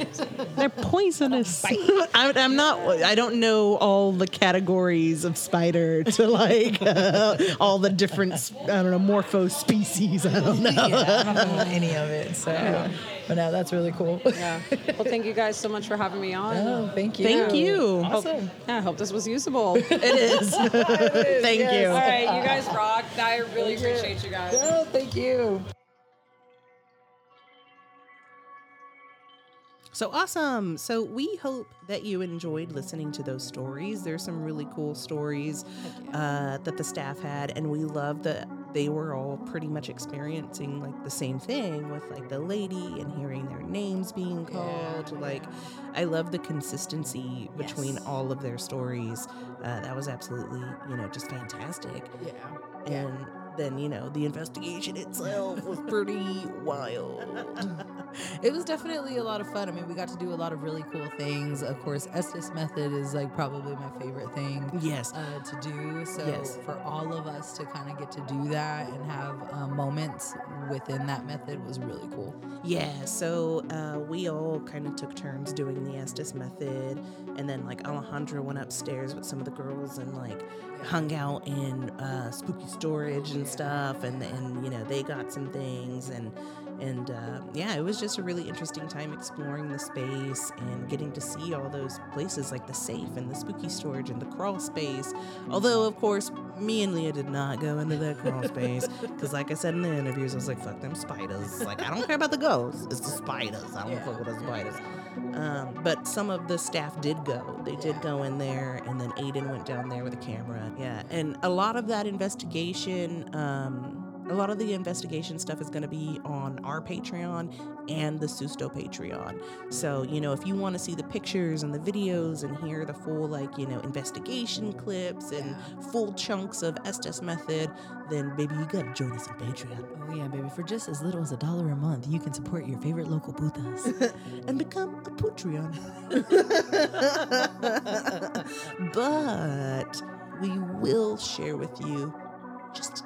They're poisonous. I, I'm not. I don't know all the categories of spider to like uh, all the different. I don't know morpho species. I don't know. yeah, I don't know any of it. So, but no, that's really cool. Yeah. Well, thank you guys so much for having me on. Oh, thank you. Thank you. Hope, Awesome. yeah, I hope this was usable. It is. Thank you. All right, you guys rock. I really appreciate you guys. Oh, thank you. So awesome. So we hope that you enjoyed listening to those stories. There's some really cool stories uh, that the staff had, and we love that they were all pretty much experiencing like the same thing with like the lady and hearing their names being called. Like, I love the consistency between Yes. all of their stories. Uh, that was absolutely, you know, just fantastic. Yeah. And then, you know, the investigation itself was pretty wild. it was definitely a lot of fun. I mean, we got to do a lot of really cool things. Of course, Estes method is like probably my favorite thing Yes. uh, to do. So Yes. for all of us to kind of get to do that and have um, moments within that method was really cool. Yeah, so uh, we all kind of took turns doing the Estes method, and then like Alejandra went upstairs with some of the girls and like hung out in uh, spooky storage and stuff, and and you know they got some things, and and uh, yeah, it was just a really interesting time exploring the space and getting to see all those places like the safe and the spooky storage and the crawl space. Although of course me and Leah did not go into that crawl space because, like I said in the interviews, I was like, "Fuck them spiders! Like I don't care about the ghosts. It's the spiders. I don't fuck with the spiders." Um, but some of the staff did go. They did go in there, and then Aiden went down there with a camera. Yeah, and a lot of that investigation. Um, a lot of the investigation stuff is going to be on our Patreon and the Susto Patreon. So, you know, if you want to see the pictures and the videos and hear the full, like, you know, investigation clips and full chunks of Estes Method, then baby, you got to join us on Patreon Oh yeah, baby! For just as little as a dollar a month, you can support your favorite local putas. and become a Patreon. but we will share with you just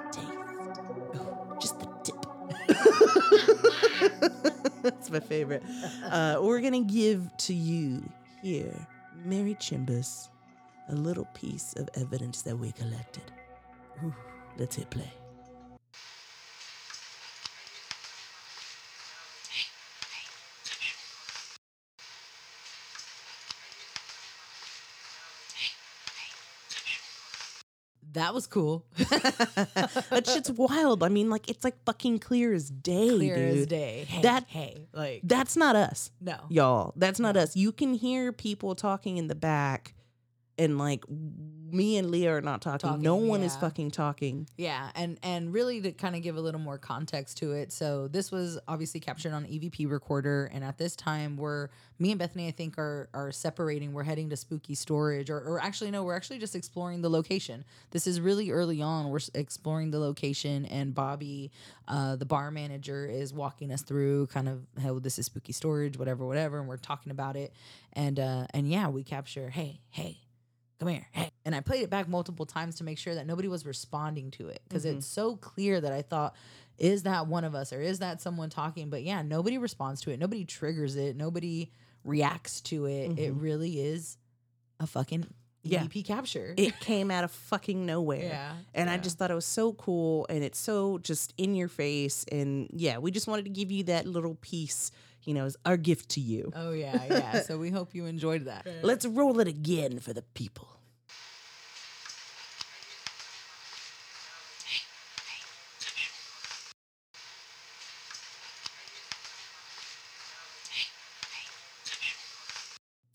That's my favorite. Uh, we're going to give to you here, Mary Chimbus, a little piece of evidence that we collected. Ooh, let's hit play. That was cool. that shit's wild. I mean, like it's like fucking clear as day, Clear as day. Hey, that hey, like that's not us. No. y'all. That's not us. You can hear people talking in the back, and like me and Leah are not talking. no Talking, one is fucking talking. Yeah, and and really to kind of give a little more context to it. So this was obviously captured on EVP recorder, and at this time, we're me and Bethany, I think, are are separating. We're heading to Spooky Storage, or or actually no, we're actually just exploring the location. This is really early on. We're exploring the location, and Bobby, uh, the bar manager, is walking us through kind of how this is Spooky Storage, whatever, whatever, and we're talking about it, and uh, and yeah, we capture. Hey, hey, come here. Hey. And I played it back multiple times to make sure that nobody was responding to it because Mhm. it's so clear that I thought, is that one of us or is that someone talking? But yeah, nobody responds to it. Nobody triggers it. Nobody reacts to it. It Mhm. really is a fucking Yeah. EVP capture. It came out of fucking nowhere. Yeah, And I just thought it was so cool and it's so just in your face. And yeah, we just wanted to give you that little piece, you know, is our gift to you. oh yeah, yeah. so we hope you enjoyed that. Let's roll it again for the people.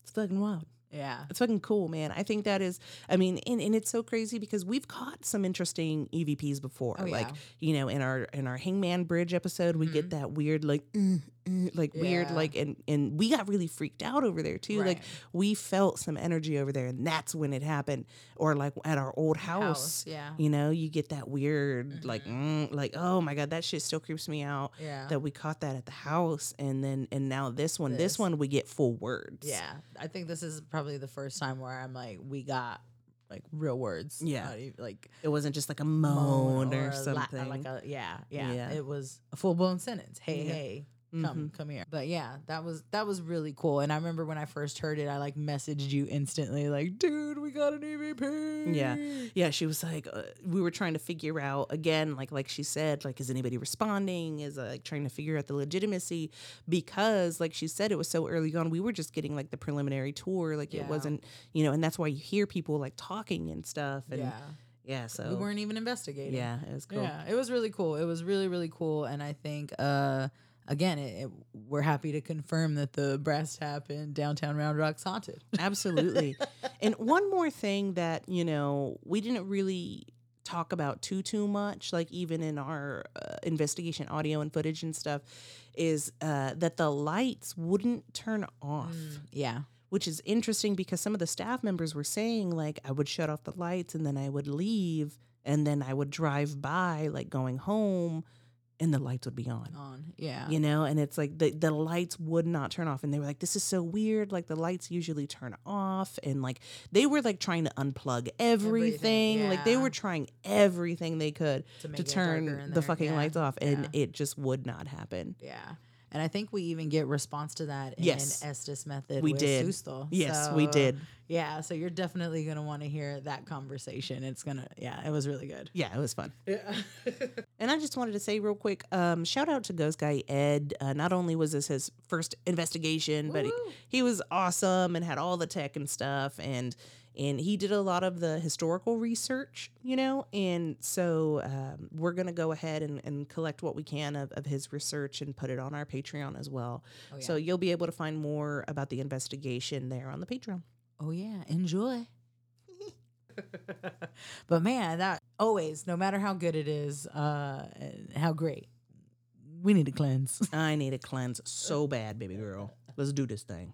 It's fucking wild. Yeah. It's fucking cool, man. I think that is, I mean, and, and it's so crazy because we've caught some interesting EVPs before. Oh, like, you know, in our in our Hangman Bridge episode, we get that weird, like, uh, uh, like weird, like, and and we got really freaked out over there too. Like, we felt some energy over there, and that's when it happened. Or like at our old house, House, yeah. you know, you get that weird, like, mm, like, oh my god, that shit still creeps me out. Yeah. that we caught that at the house, and then and now this one, this, This. one, we get full words. Yeah. I think this is probably the first time where I'm like, we got like real words. Yeah. Even, like It wasn't just like a moan, or, a la- something. like a yeah, yeah, Yeah. It was a full blown sentence. Hey, Yeah. hey, come, Mhm. come here. But yeah, that was that was really cool. And I remember when I first heard it, I like messaged you instantly, like, dude, we got an EVP. Yeah, yeah. She was like, uh, we were trying to figure out again, like like she said, like is anybody responding? Is uh, like trying to figure out the legitimacy because, like she said, it was so early on. We were just getting like the preliminary tour, like Yeah. it wasn't, you know, and that's why you hear people like talking and stuff. And Yeah. yeah, so we weren't even investigating. Yeah, it was cool. Yeah, it was really cool. It was really really cool, and I think uh again, it, it, we're happy to confirm that the brass tap in downtown Round Rock's haunted. Absolutely. and one more thing that, you know, we didn't really talk about too too much like even in our uh, investigation audio and footage and stuff is uh, that the lights wouldn't turn off yeah. which is interesting because some of the staff members were saying like i would shut off the lights and then i would leave and then i would drive by like going home and the lights would be on On. Yeah. you know and it's like the, the lights would not turn off and they were like this is so weird like the lights usually turn off and like they were like trying to unplug everything, like they were trying everything they could To to, make it darker in turn the fucking yeah, lights off and yeah. it just would not happen Yeah. And I think we even get response to that in Yes. Estes method. We with did. Susto. Yes, we did. Yeah, so you're definitely gonna want to hear that conversation. It's gonna, yeah, it was really good. yeah it was fun Yeah. And I just wanted to say real quick, um, shout out to Ghost Guy Ed. Uh, not only was this his first investigation, but he, he was awesome and had all the tech and stuff, and and he did a lot of the historical research, you know. And so um, we're gonna go ahead and, and collect what we can of, of his research and put it on our Patreon as well. Oh, So you'll be able to find more about the investigation there on the Patreon. Oh yeah, enjoy. but man, that always, no matter how good it is, uh, how great, we need to cleanse. I need a cleanse so bad, baby girl. Let's do this thing.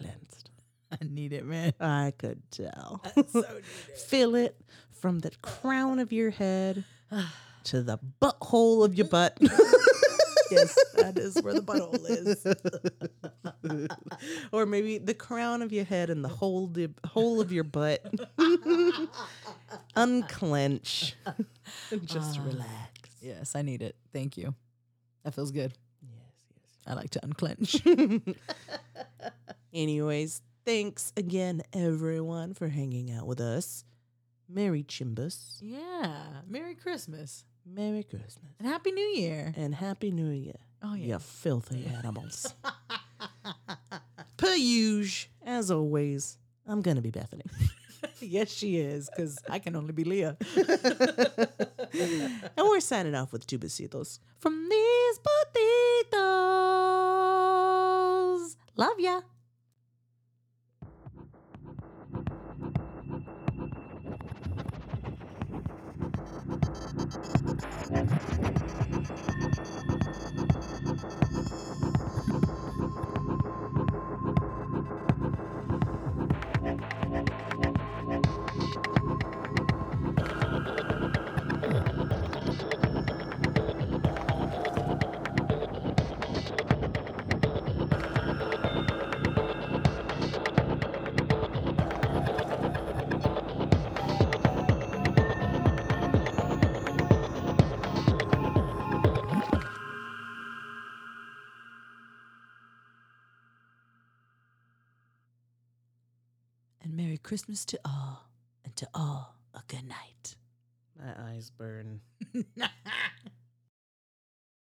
Cleansed. need it, man. I could tell. Feel it from the crown of your head to the butthole of your butt. yes, that is where the butthole is. or maybe the crown of your head and the whole the whole of your butt. Unclench. Just Ah. relax. Yes, I need it. Thank you. That feels good. Yes, yes. I like to unclench. Anyways, thanks again, everyone, for hanging out with us. Merry Chimbus. yeah. Merry Christmas Merry Christmas. and Happy New Year. And Happy New Year. Oh, yeah. You filthy animals. per usual, as always, I'm going to be Bethany. yes, she is, because I can only be Leah. and we're signing off with two besitos. From these potitos. Love ya. Christmas to all, and to all a good night. My eyes burn.